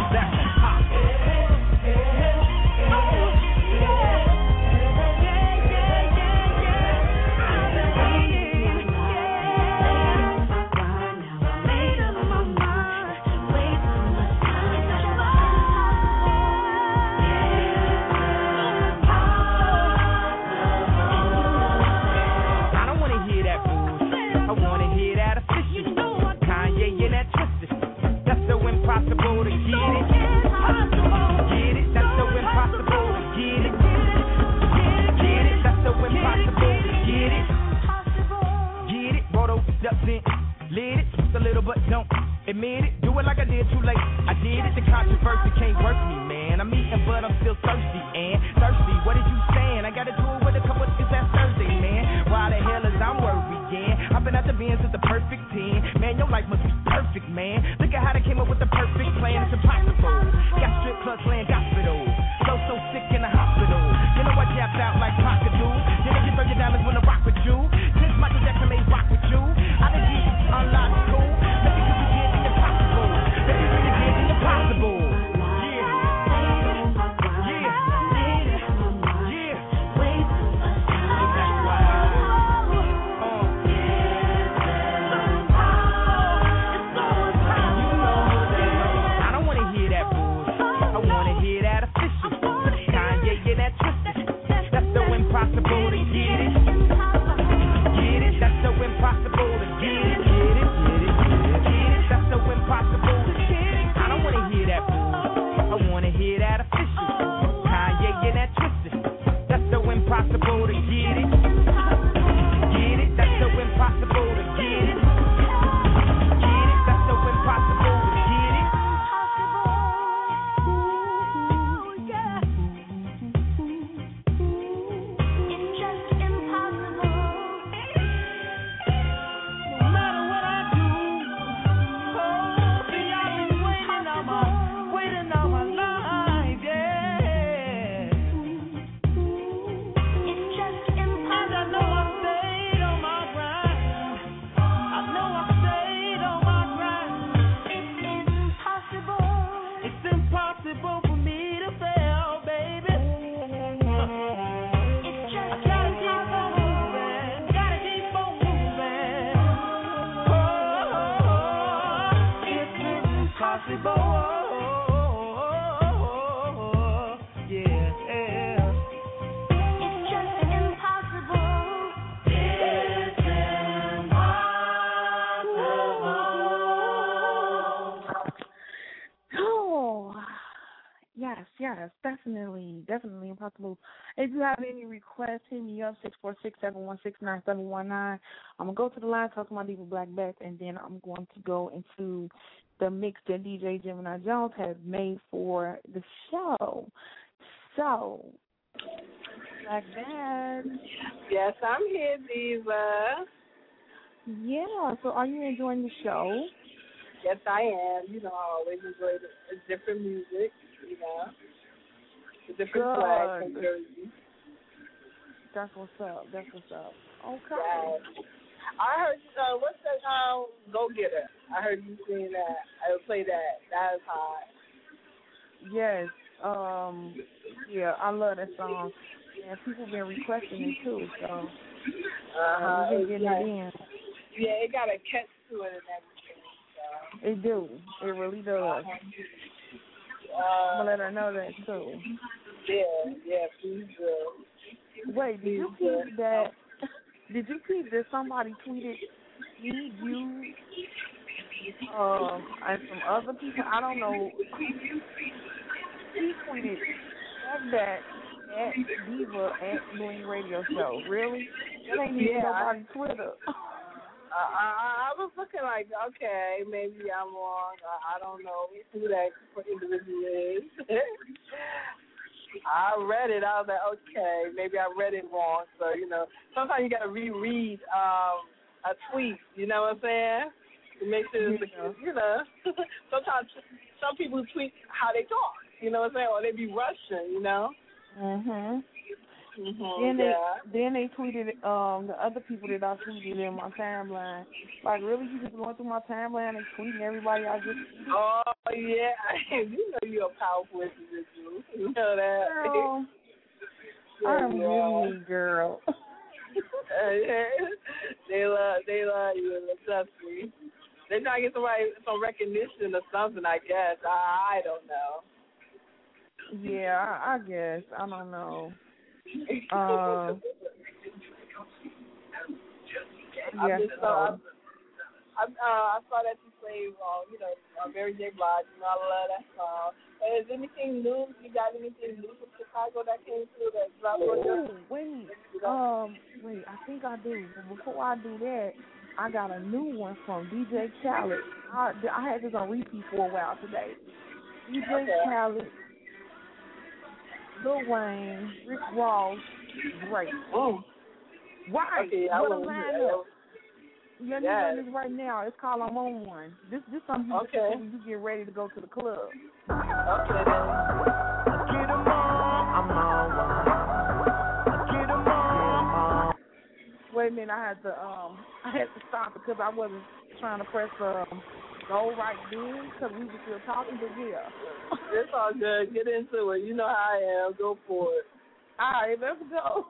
Admit it. Do it like I did too late. I did it. The controversy can't work me, man. I'm eating, but I'm still thirsty. And thirsty, what did you saying? I gotta do it with a couple of that Thursday, man. Why the hell is I'm worrying? I've been at the Benz since the perfect 10. Man, your life must be perfect, man. Look at how they came up with the perfect plan. It's impossible. Got strip clubs, land hospital. So, so sick in the hospital. You know I japped out like Pockadoo. You know you throw your diamonds when I rock with you. Impossible. If you have any requests, hit me up six four six seven one six nine seven one nine. I'm gonna go to the line, talk to my diva Black Beth, and then I'm going to go into the mix that DJ Gemini Jones has made for the show. So, Black Beth. Yes, I'm here, Diva. Yeah. So, are you enjoying the show? Yes, I am. You know, I always enjoy the, the different music. You know, different Good. flags from Jersey. That's what's up. That's what's up. Okay. I heard. Uh, what's that? Um, Go Getter. I heard you sing that. I play that. That is hot. Yes. Um. Yeah, I love that song, and people been requesting it too. So Uh uh, huh. we've been getting it in. Yeah, it got a catch to it and everything. So. It do. It really does. Uh, I'm gonna let her know that too. yeah, yeah, please do. Wait, did you peep that? Did you peep that somebody tweeted me, you, um, and some other people? I don't know. He tweeted at that at Diva at Bling Radio Show. Really? That ain't even Yeah. nobody Twitter. <laughs> I, I, I was looking like, okay, maybe I'm wrong. I, I don't know who that individual is. <laughs> I read it. I was like, okay, maybe I read it wrong. So you know, sometimes you got to reread um, a tweet. You know what I'm saying? To make sure, it's you know. <laughs> sometimes some people tweet how they talk. You know what I'm saying? Or they be rushing. You know. Mhm. Mhm. Then they yeah. then they tweeted um the other people that I tweeted in my timeline. Like really, you just going through my timeline and tweeting everybody I just Oh yeah, <laughs> you know you're a powerful individual. You know that. Girl, <laughs> I'm really a girl. Uh, <laughs> yeah. they love they love you. Trust me. They trying to get somebody some recognition or something. I guess I I don't know. Yeah, I, I guess I don't know. Uh, I yeah, so, saw. I, uh, I saw that you played, uh, you know, uh, Mary J. Blige. You know, I love that song. Uh, is anything new? You got anything new from Chicago that came through that dropped on your? Wait, um, wait, I think I do. But before I do that, I got a new one from DJ Khaled. I, I had this on repeat for a while today. DJ Okay. Khaled, Lil Wayne, Rick Ross, Drake. Mm. Right. Okay, what a will- lineup. Yeah, you Yes. know this right now. It's called I'm on one. This this something you Okay. when you get ready to go to the club. Okay then. Get 'em on, I'm on one. Get 'em on. Wait a minute, I had to um I had to stop because I wasn't trying to press um go right then because we were still talking. But yeah. <laughs> It's all good. Get into it. You know how I am. Go for it. All right, let's go.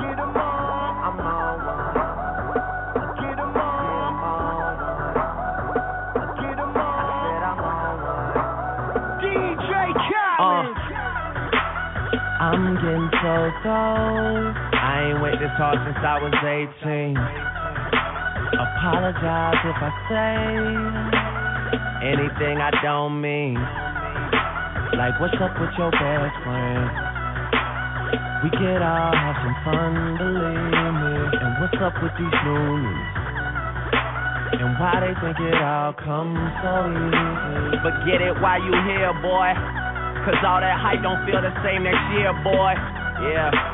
Get 'em on, I'm on one. Get 'em on, I'm on one. Get 'em on, I said I'm on one. DJ Khaled. I'm getting so cold. This hard since I was 18. Apologize if I say anything I don't mean. Like, what's up with your best friend? We could all have some fun, believe me. And what's up with these news? And why they think it all comes so easy? But get it while you here, boy. Cause all that hype don't feel the same next year, boy. Yeah.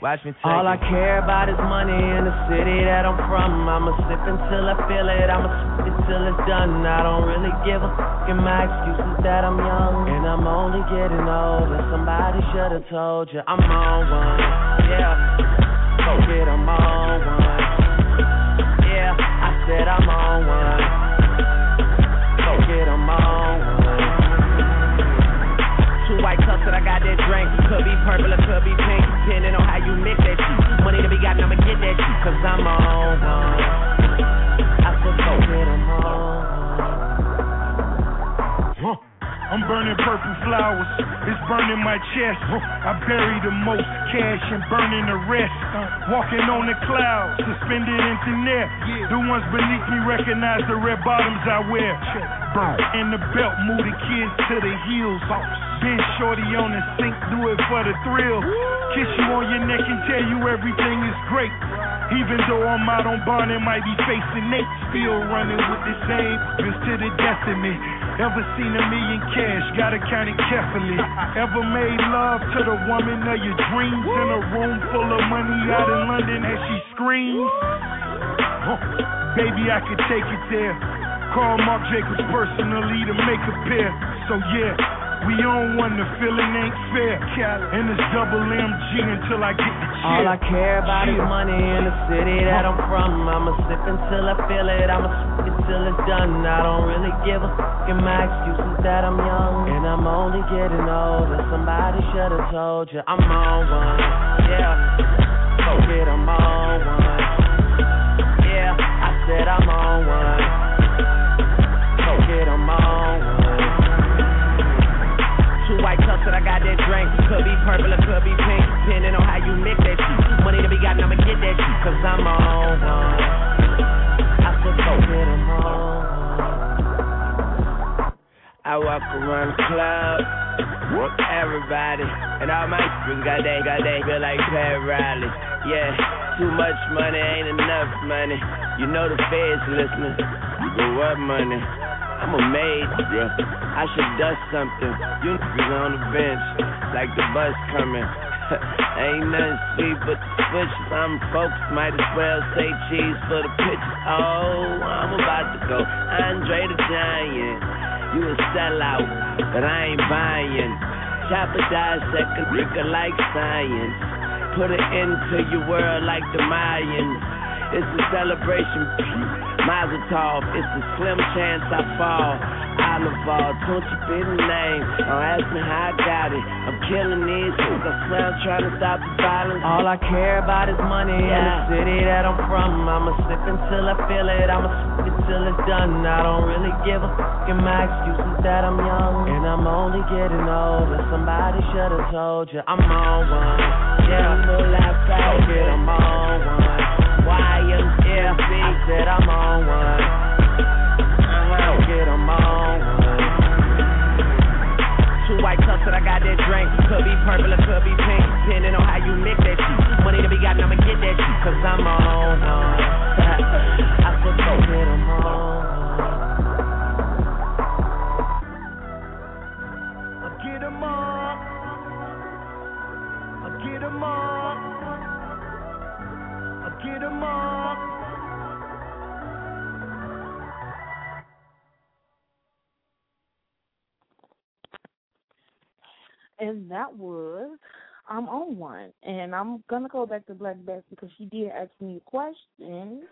Watch me take All I care about is money in the city that I'm from. I'ma sip until I feel it. I'ma sip it till it's done. I don't really give a fuck. And my excuse is that I'm young and I'm only getting older. Somebody should have told you I'm on one. Yeah, get 'em on one. Yeah, I said I'm on one. Get 'em on one. Two white cups that I got that drink. Could be purple or could be pink, depending on how you mix that shit. Money to be got, I'ma get that shit, cause I'm on one. I'm burning purple flowers. It's burning my chest. I bury the most cash and burning the rest. Walking on the clouds, suspended into air. The ones beneath me recognize the red bottoms I wear. Burn in the belt, move the kids to the heels. Been shorty on the sink, do it for the thrill. Kiss you on your neck and tell you everything is great. Even though I'm out on bond and might be facing Nate, still running with the same just to the me. Ever seen a million cash? Gotta count it carefully. Ever made love to the woman of your dreams in a room full of money out in London as she screams? Huh. Baby, I could take it there. Call Marc Jacobs personally to make a pair. So yeah. We on one, the feeling ain't fair. And it's double MG until I get the. All I care about is money in the city that I'm from. I'ma sip until I feel it. I'ma sip till it's done. I don't really give a fuck. And my excuse is that I'm young. And I'm only getting older. Somebody should've told you I'm on one. Yeah. Fuck it, I'm on one. Yeah, I said I'm on Could be purple or could be pink, depending on how you mix that shit. Money to be got, I'ma get that shit, cause I'm on one. I fuck it, I'm on I walk around the club, with everybody, and all my friends got they, got they feel like Pat Riley. Yeah, too much money ain't enough money. You know the feds listening. But what money? I'm a bruh. I should dust something. You niggas on the bench, like the bus coming. <laughs> Ain't nothing sweet but the switches. I'm folks might as well say cheese for the pitches. Oh, I'm about to go. Andre the Giant. You a sellout, but I ain't buying. Chopper dissect a like science. Put it into your world like the Mayans. It's a celebration. Mazel tov, it's a slim chance I fall. Oliver, don't you be the name. Don't ask me how I got it. I'm killing these things. I swear I'm trying to stop the violence. All I care about is money yeah. in the city that I'm from. I'ma sip until I feel it. I'ma sip it till it's done. I don't really give a fuck. And my excuse is that I'm young. And I'm only getting older. Somebody should have told you I'm on one. Yeah, no laugh out it. I'm on one. Said I'm on one. Get I'm on one. Two white cups that I got that drink. Could be purple or could be pink, depending on how you mix that shit. Money to be got, I'ma get that shit, cause I'm on one. <laughs> I said, go get I'm on get 'em all. I get 'em all. I get 'em all. And that was I'm on one, and I'm gonna go back to Black Bess because she did ask me a question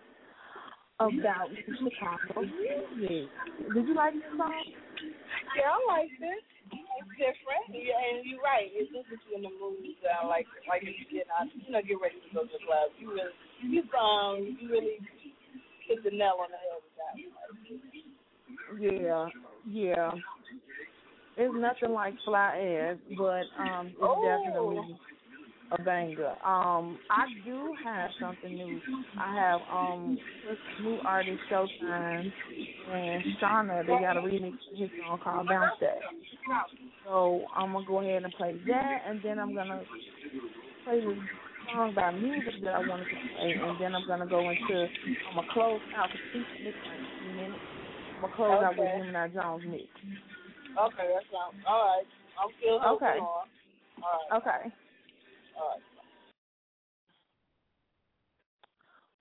about Chicago music. Did you like this song? Yeah, I like this. It's different, yeah, and you're right. It's just you in the mood. Uh, like, like if you get out, you know, get ready to go to the club. You really, you song, you really hit the nail on the head with that. Yeah, yeah. It's nothing like fly ass, but um, it's Oh. definitely a banger. Um, I do have something new. I have um this new artist Showtime and Shauna. They got a remix of his song called Bounce That. So I'm gonna go ahead and play that, and then I'm gonna play the song by Musiq that I wanted to play, and then I'm gonna go into I'm gonna close out the mix in a few minutes. I'm gonna close out with Okay. Gemini Jones mix. Okay, that sounds all right. I'm still hoping Okay. on. All right. Okay. All right.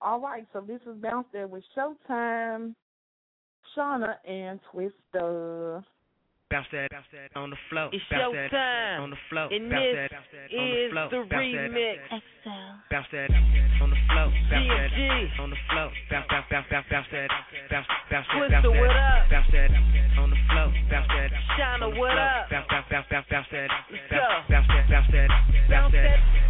All right, so this is Bounce There with Showtime, Shauna, and Twista. Bounce that, bounce that on the floor. It's bounce that showtime. on the floor. And bounce this that, bounce that on the is floor. the bounce that, remix. bounce that on the flow, bounce that on the flow, bounce bounce bounce bounce bounce that bounce bounce bounce bounce on the flow, bounce that up? Bounce bounce bounce bounce that bounce bounce that bounce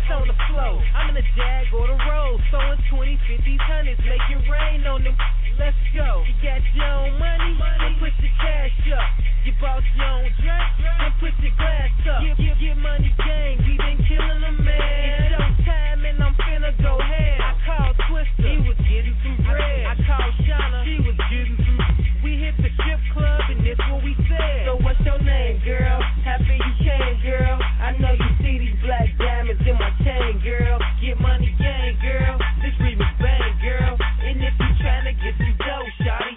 on the flow. I'm in a jag or the roll, sowing 20, 50, hundreds, make it rain on them. Let's go. You got your own money, then put your cash up. You bought your own drink, then put your glass up. Get, get, get money, gang. We been killing them, man. It's showtime. I he was getting some bread. I was getting some. We hit the strip club and this what we said. So what's your name, girl? Happy you came, girl. I know you see these black diamonds in my chain, girl. Get money, gang, girl. Bang, girl. And if you tryna get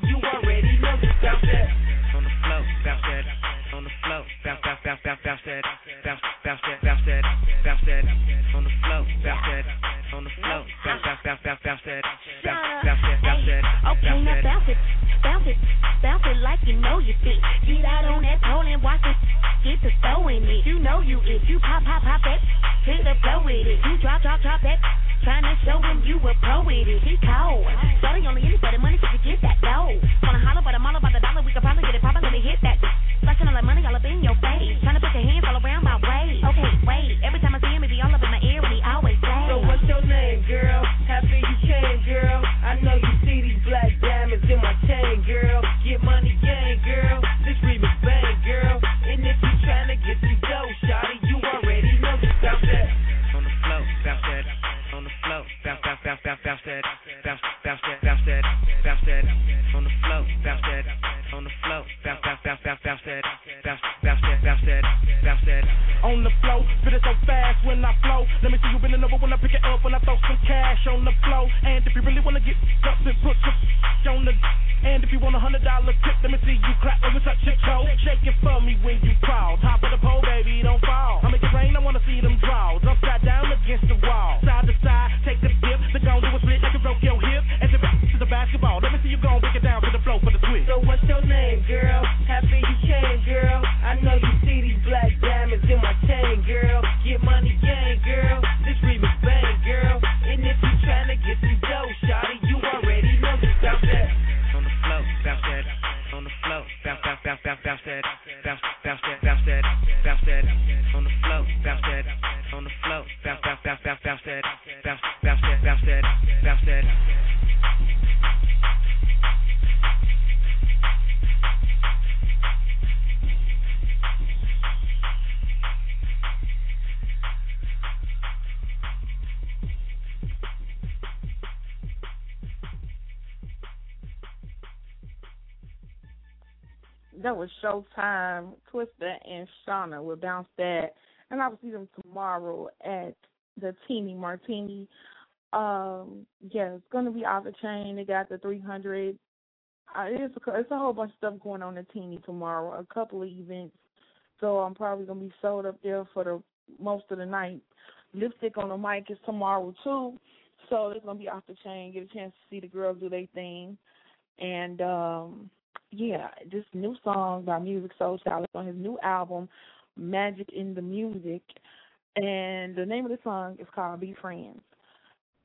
you already know that. On the flow, that. On the flow, bounce that. Bounce, bounce that. bounce it, bounce, it, bounce it, bounce that. bounce it, bounce it, bounce it like you know you fit. Get out on that pole and watch it get to throwing it. You know you is, you pop, pop, pop it hit the flow with it. You drop, drop, drop it trying to show him you a pro with it. He cold, starting only in it money, so you get that dough. Wanna holler, but I'm all about the dollar, we could probably get it poppin', let me hit that. Flashing all that money all up in your was Showtime, Twista, and Shauna will bounce that. And I will see them tomorrow at the Teeny Martini. Um, yeah, it's gonna be off the chain. They got the 300. Uh, it's a, it's a whole bunch of stuff going on at Teeny tomorrow. A couple of events, so I'm probably gonna be sold up there for the most of the night. Lipstick on the mic is tomorrow too, so it's gonna be off the chain. Get a chance to see the girls do their thing, and um yeah, this new song by Musiq Soulchild is on his new album, Magic in the Music, and the name of the song is called Be Friends.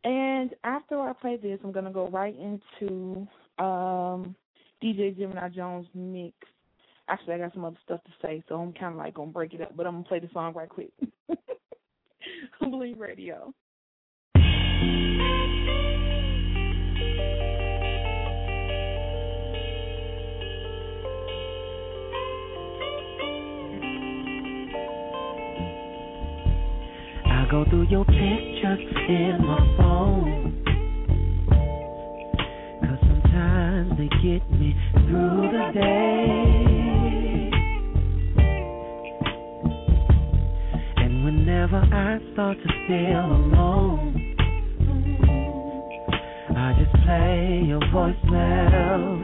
And after I play this, I'm gonna go right into um DJ Gemini Jones mix. Actually, I got some other stuff to say, so I'm kind of like gonna break it up, but I'm gonna play the song right quick. <laughs> Believe Radio. Go through your pictures in my phone. Cause sometimes they get me through the day. And whenever I start to feel alone, I just play your voicemail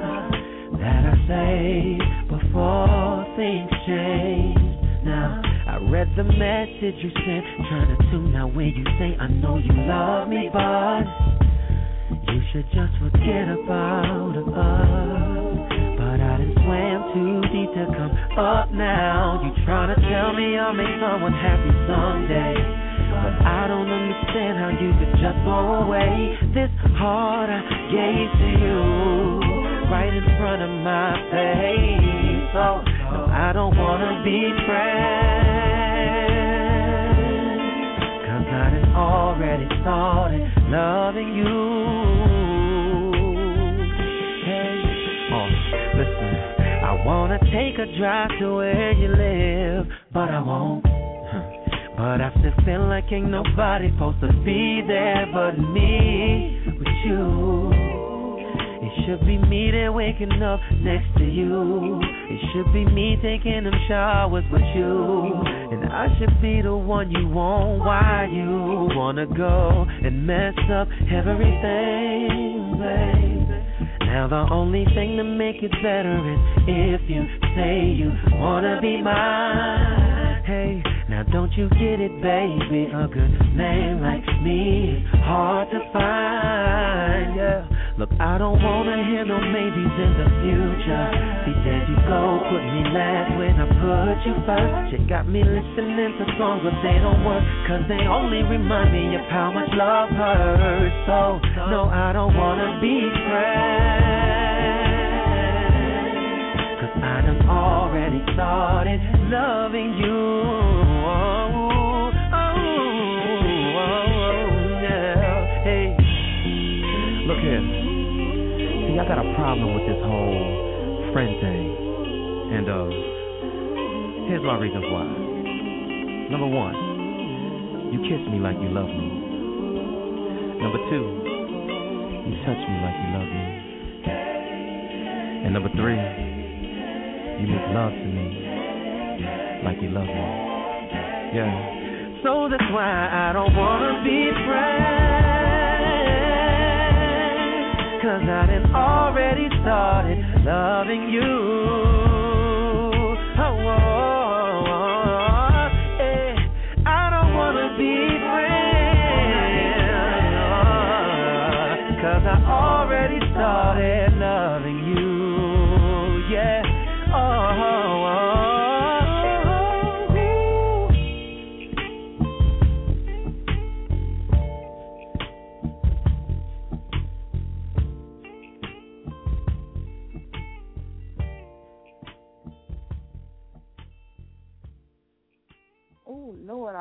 that I say before things change. Now, I read the message you sent, trying to tune out where you say, I know you love me, but you should just forget about us. But I done swam too deep to come up now. You trying to tell me I'll make someone happy someday. But I don't understand how you could just go away. This heart I gave to you, right in front of my face. So, no, I don't wanna be friends. Already started loving you. Hey, oh, listen, I wanna take a drive to where you live, but I won't. But I still feel like ain't nobody supposed to be there but me with you. It should be me there waking up next to you. It should be me taking them showers with you. And I should be the one you want. Why you wanna go and mess up everything, babe? Now the only thing to make it better is if you say you wanna be mine. Hey, now don't you get it, baby? A good name like me is hard to find. Yeah. Look, I don't wanna hear no maybes in the future. See, there you go, put me last when I put you first. You got me listening to songs, but they don't work, cause they only remind me of how much love hurts. So, no, I don't wanna be friends. Cause I done already started loving you. I got a problem with this whole friend thing. And uh here's my reasons why. Number one, you kiss me like you love me. Number two, you touch me like you love me. And number three, you make love to me like you love me. Yeah. So that's why I don't wanna be friends. Cause I done already started loving you.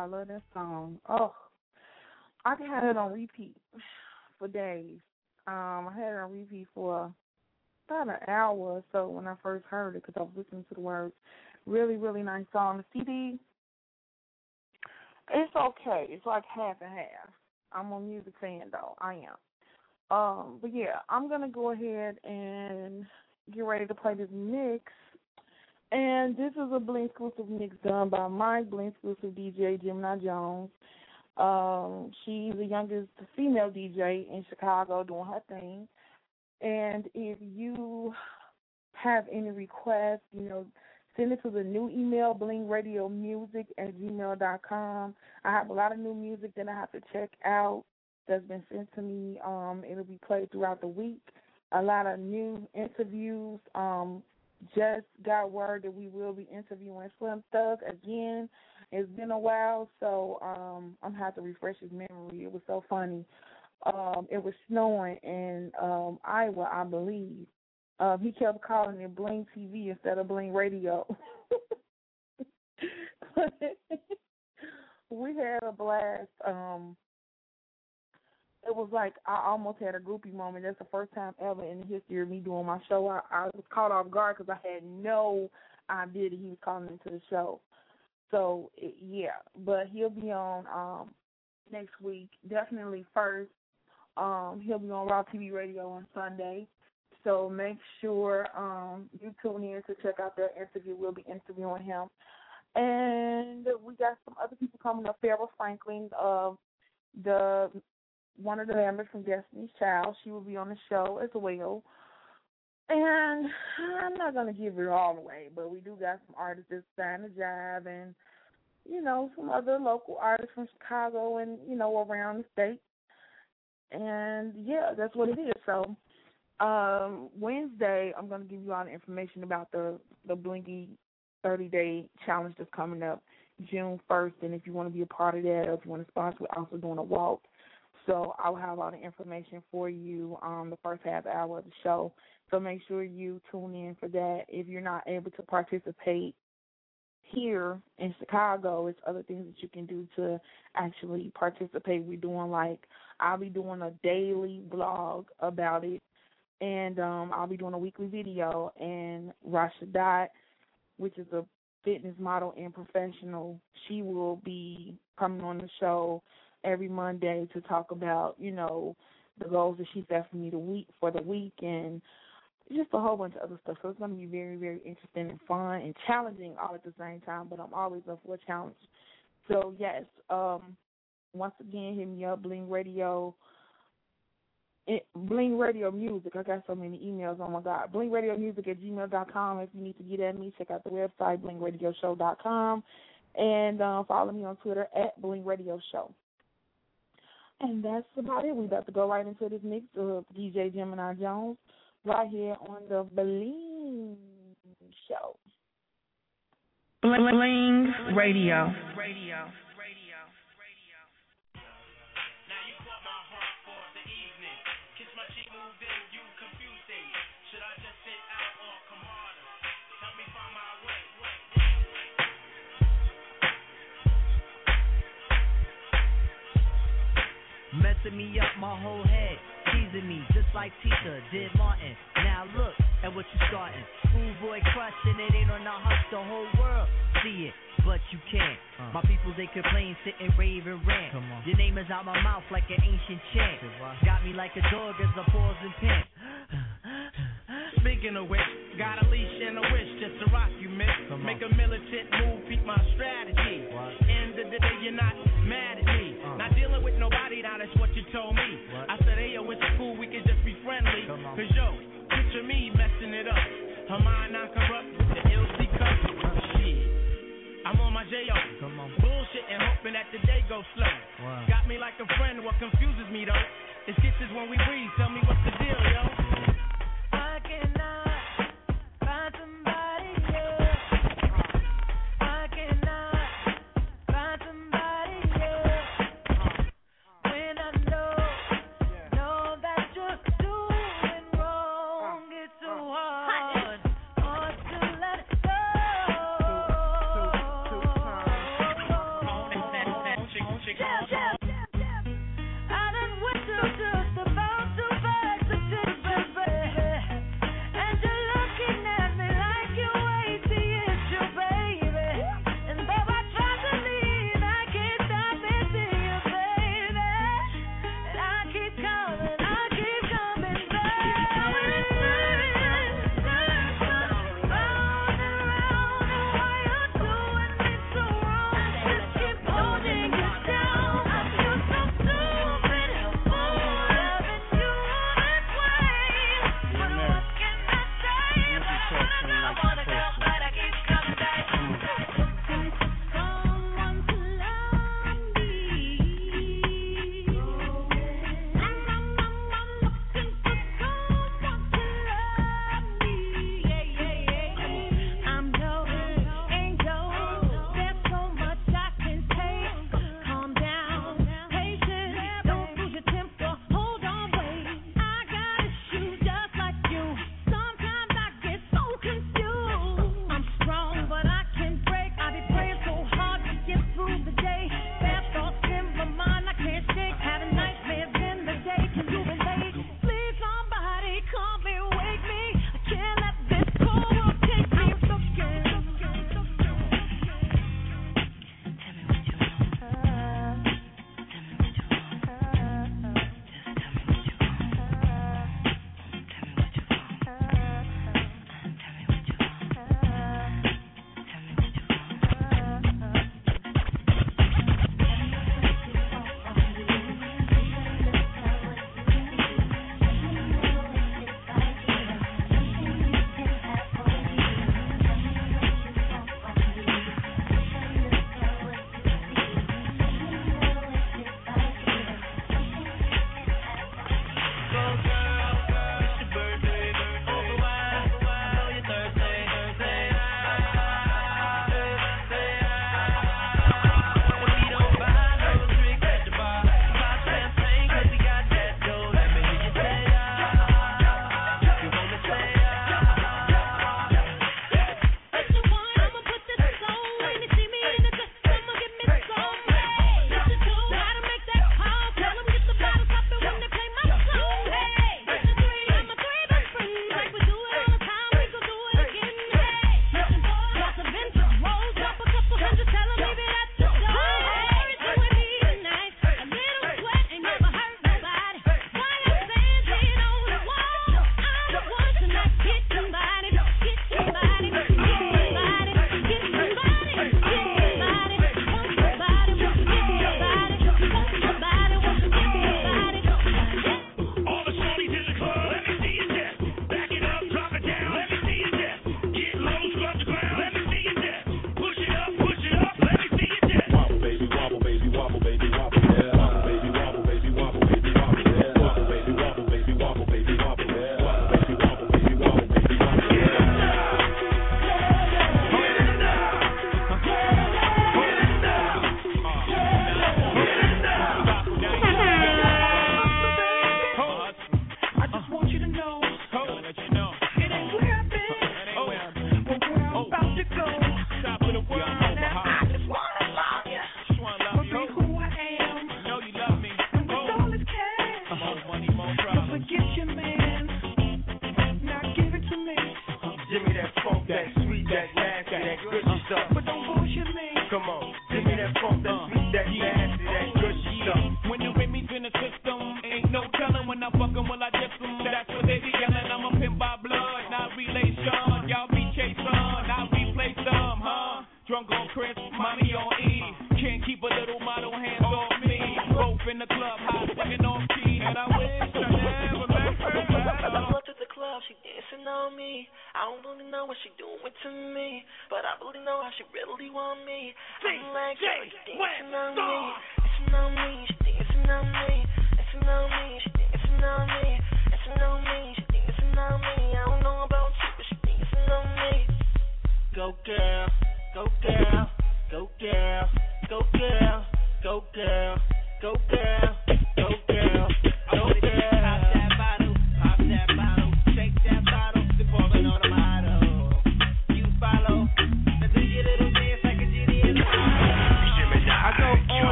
I love that song. Oh, I can have it on repeat for days. Um, I had it on repeat for about an hour or so when I first heard it because I was listening to the words. Really, really nice song. The CD, it's okay. It's like half and half. I'm a music fan though. I am. Um, but yeah, I'm gonna go ahead and get ready to play this mix. And this is a Bling exclusive mix done by my Bling exclusive DJ Gemini Jones. Um, she's the youngest female DJ in Chicago doing her thing. And if you have any requests, you know, send it to the new email, blingradiomusic at gmail dot com. I have a lot of new music that I have to check out that's been sent to me. Um, it'll be played throughout the week. A lot of new interviews. Um, just got word that we will be interviewing Slim Thug again. It's been a while, so um I'm gonna have to refresh his memory. It was so funny. Um, it was snowing in um Iowa, I believe. Um, he kept calling it Bling TV instead of Bling Radio. <laughs> we had a blast. Um, it was like I almost had a groupie moment. That's the first time ever in the history of me doing my show. I, I was caught off guard because I had no idea that he was calling into the show. So it, yeah, but he'll be on um next week. Definitely first. Um, he'll be on Raw TV Radio on Sunday. So make sure um you tune in to check out that interview. We'll be interviewing him. And we got some other people coming up. Farrah Franklin, of the one of the members from Destiny's Child. She will be on the show as well. And I'm not gonna give it all away, but we do got some artists that's starting to jive and you know, some other local artists from Chicago and, you know, around the state. And yeah, that's what it is. So um Wednesday I'm gonna give you all the information about the the Blingy thirty day challenge that's coming up June first and if you want to be a part of that or if you want to sponsor we're also doing a walk. So I'll have all the information for you um the first half hour of the show. So make sure you tune in for that. If you're not able to participate here in Chicago, it's other things that you can do to actually participate. We're doing like I'll be doing a daily blog about it and um I'll be doing a weekly video and Rasha Dot, which is a fitness model and professional, she will be coming on the show every Monday to talk about, you know, the goals that she set for me the week for the week and just a whole bunch of other stuff. So it's to be very, very interesting and fun and challenging all at the same time. But I'm always up for a challenge. So yes, um, once again, hit me up, Bling Radio. It, Bling Radio Music. I got so many emails. Oh my God. Bling Radio Music at gmail dot com. If you need to get at me, check out the website, blingradioshow dot com. And uh, follow me on Twitter at Bling Radio Show. And that's about it. We're about to go right into this mix of DJ Gemini Jones right here on the Bling Show. Bling Radio. Messing me up my whole head, teasing me just like Tita did Martin. Now look at what you starting. Schoolboy crushing it ain't on the hush, the whole world see it, but you can't. Uh. My people they complain, sit and rave and rant. Come on. Your name is out my mouth like an ancient chant. Got me like a dog as a pause and pant. Speaking of which, got a leash and a wish just to rock you, miss. Make a militant move, peep my strategy. End of the day, you're not mad at me. Not dealing with nobody, now that's what you told me. I said, hey, yo, it's cool, we can just be friendly. Cause yo, picture me messing it up. Her mind not corrupt with the LC cup. Shit. I'm on my J.O. Bullshit and hoping that the day goes slow. Got me like a friend, what confuses me though? Is kisses when we breathe, tell me what's the deal, yo.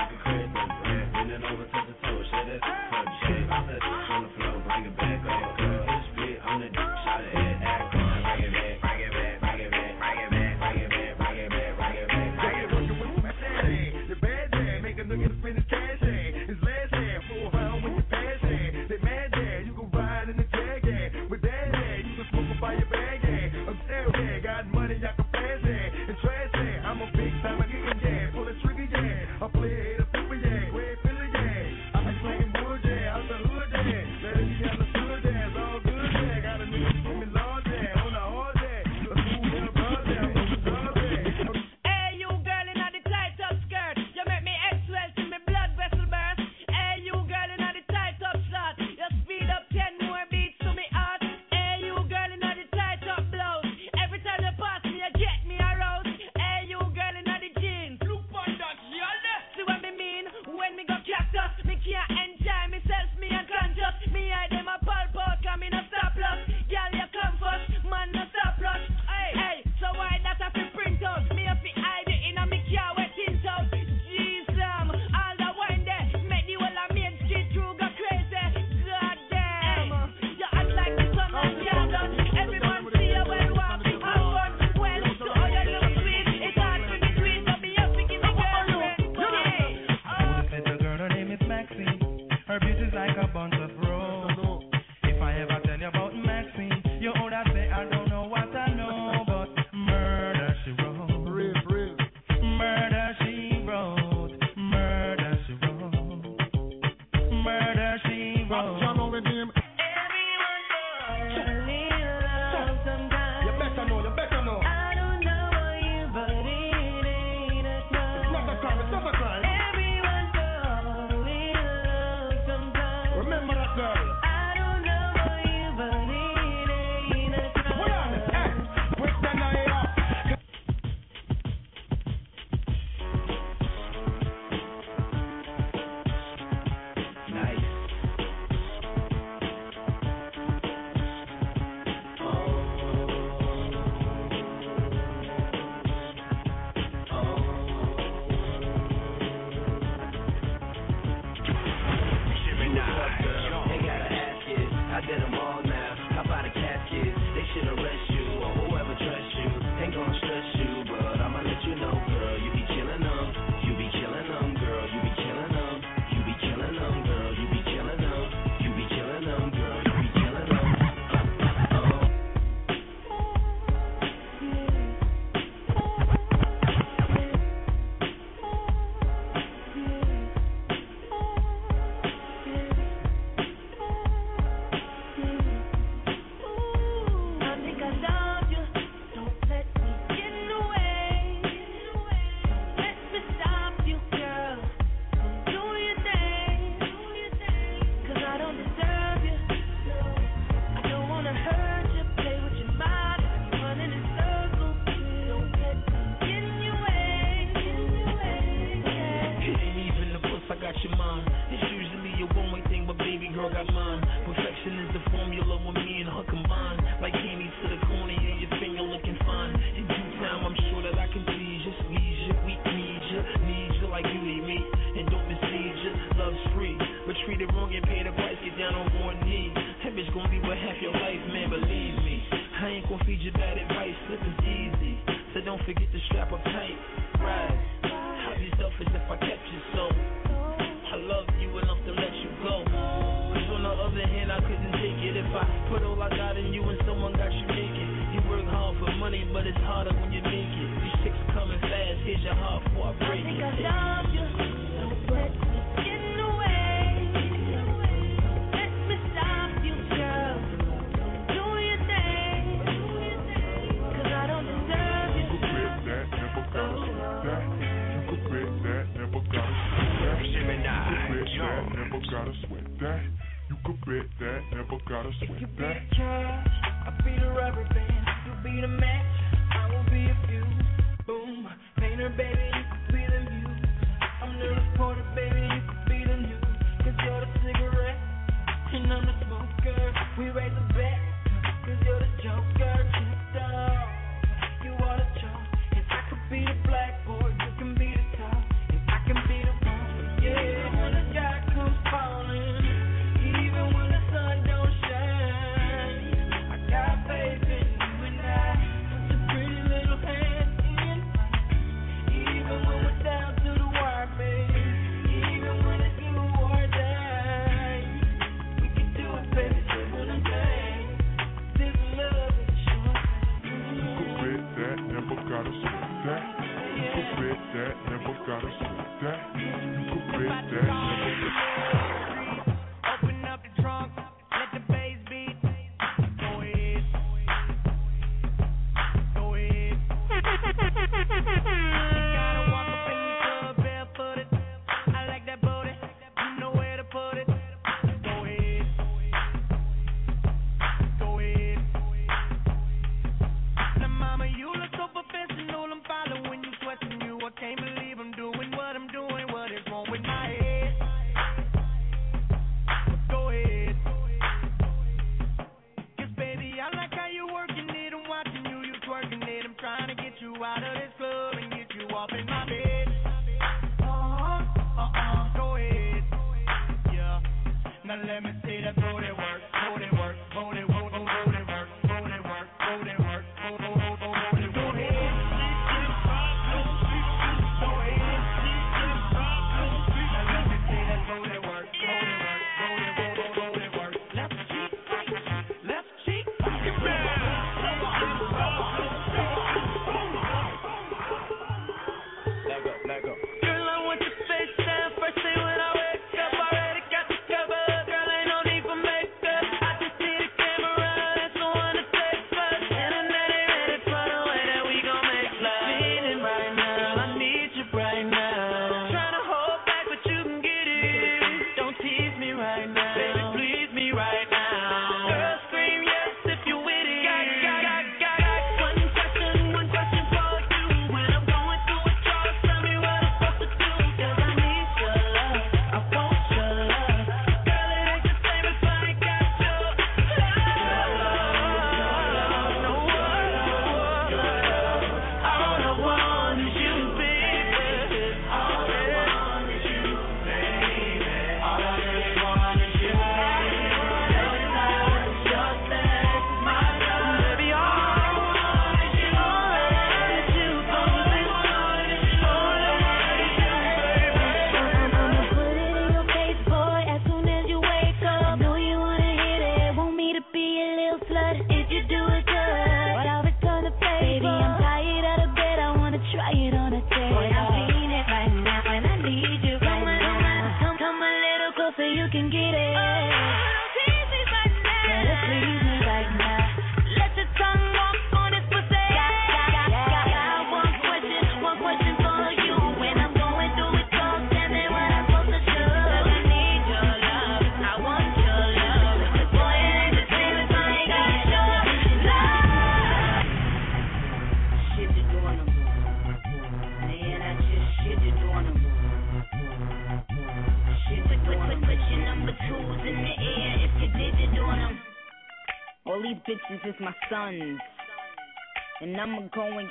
Okay.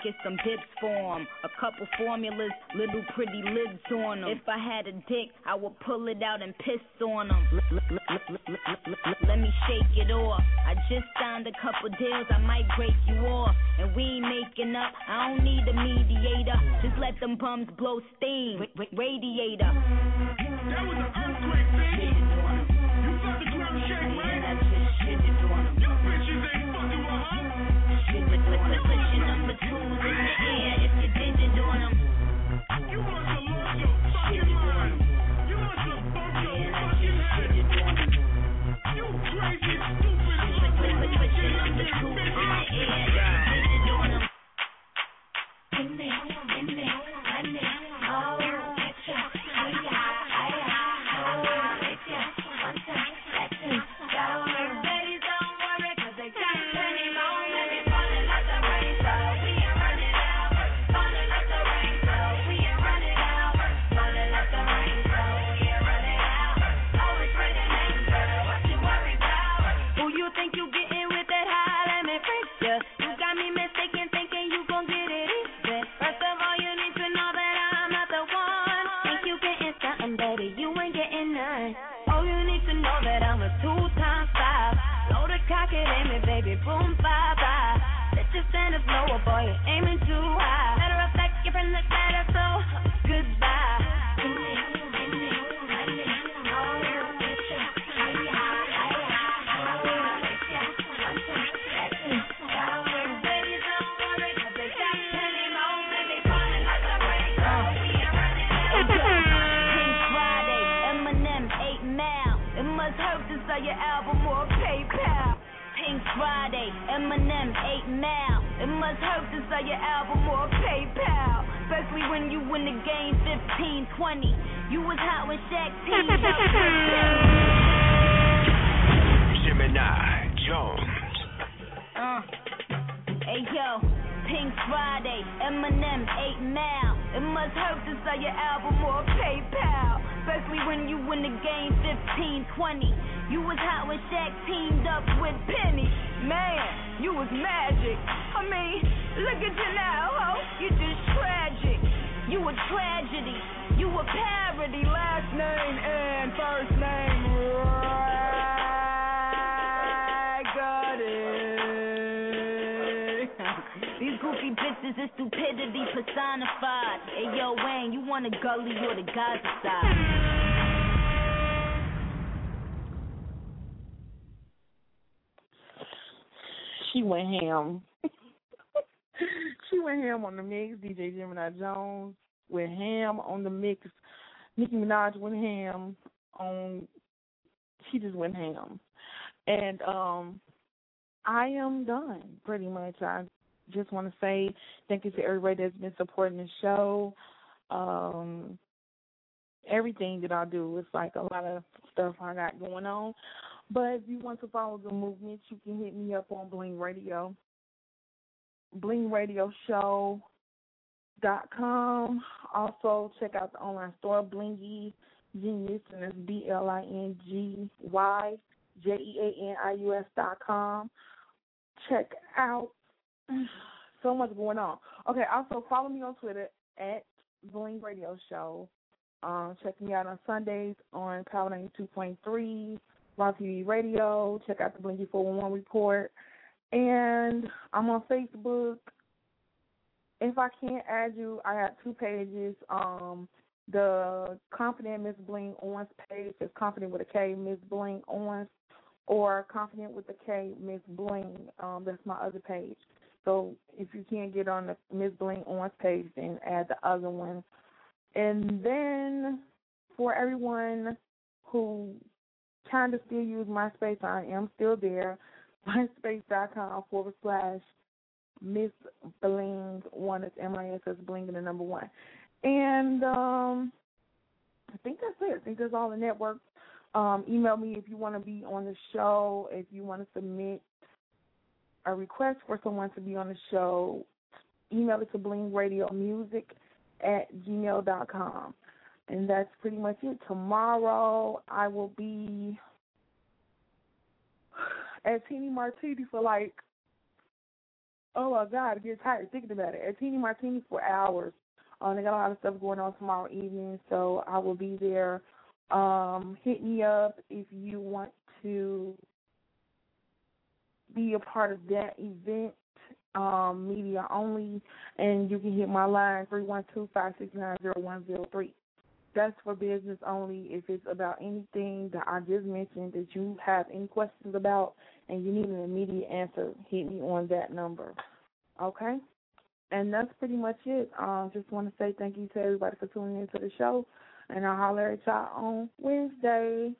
Go get some hips for 'em. A couple formulas, little pretty lids on 'em. If I had a dick, I would pull it out and piss on 'em. Let me shake it off. I just signed signed a couple deals, I might break you off. And we ain't making up, I don't need a mediator. Just let them bums blow steam. Ra- ra- radiator. That was an earthquake, bitch. You felt the ground shake, right? Your bitches ain't fucking with her. You. crazy, stupid, fucking Mile. It must hurt to sell your album or PayPal. Especially when you win the game 15 20. You was hot when Shaq teamed up with Penny. Gemini Jones. Uh. Hey yo, Pink Friday, Eminem, 8 Mile. It must hurt to sell your album or PayPal. Especially when you win the game 15 20. You was hot when Shaq teamed up with Penny. Man, you was magic. I mean, look at you now, ho. You just tragic. You a tragedy. You a parody. Last name and first name. It. These goofy bitches is stupidity personified. Hey yo, Wayne, you want a gully or the Gaza side? She went ham. she went ham on the mix. DJ Gemini Jones went ham on the mix. Nicki Minaj went ham on. She just went ham, and um, I am done pretty much. I just want to say thank you to everybody that's been supporting the show. Um, everything that I do is like a lot of stuff I got going on. But if you want to follow the movement, you can hit me up on Bling Radio. Bling Radio Show dot com. Also check out the online store Blingy Jeanius and it's B L I N G Y J E A N I U S dot com. Check out <sighs> so much going on. Okay, also follow me on Twitter at Bling Radio Show. Um, check me out on Sundays on Power 92.3, Raw TV Radio. Check out the Blingy 411 report. And I'm on Facebook. If I can't add you, I have two pages. Um, the Confident Miss Bling Owens page is Confident with a K, Miss Bling Owens, or Confident with a K, Miss Bling. Um, that's my other page. So if you can't get on the Miss Bling Owens page, then add the other one. And then for everyone who kind of still use MySpace, I am still there. <laughs> MySpace.com forward slash Miss Bling one. It's M I S S Bling and the number one. And um, I think that's it. I think that's all the networks. Um, email me if you want to be on the show. If you want to submit a request for someone to be on the show, email it to blingradiomusic at gmail.com. And that's pretty much it. Tomorrow I will be at Teeny Martini for like, oh my God, I get tired thinking about it. At Teeny Martini for hours. Um, they got a lot of stuff going on tomorrow evening, so I will be there. Um, hit me up if you want to be a part of that event, um, media only, and you can hit my line three one two five six nine zero one zero three. That's for business only. If it's about anything that I just mentioned that you have any questions about and you need an immediate answer, hit me on that number. Okay? And that's pretty much it. Um, just want to say thank you to everybody for tuning into the show, and I'll holler at y'all on Wednesday.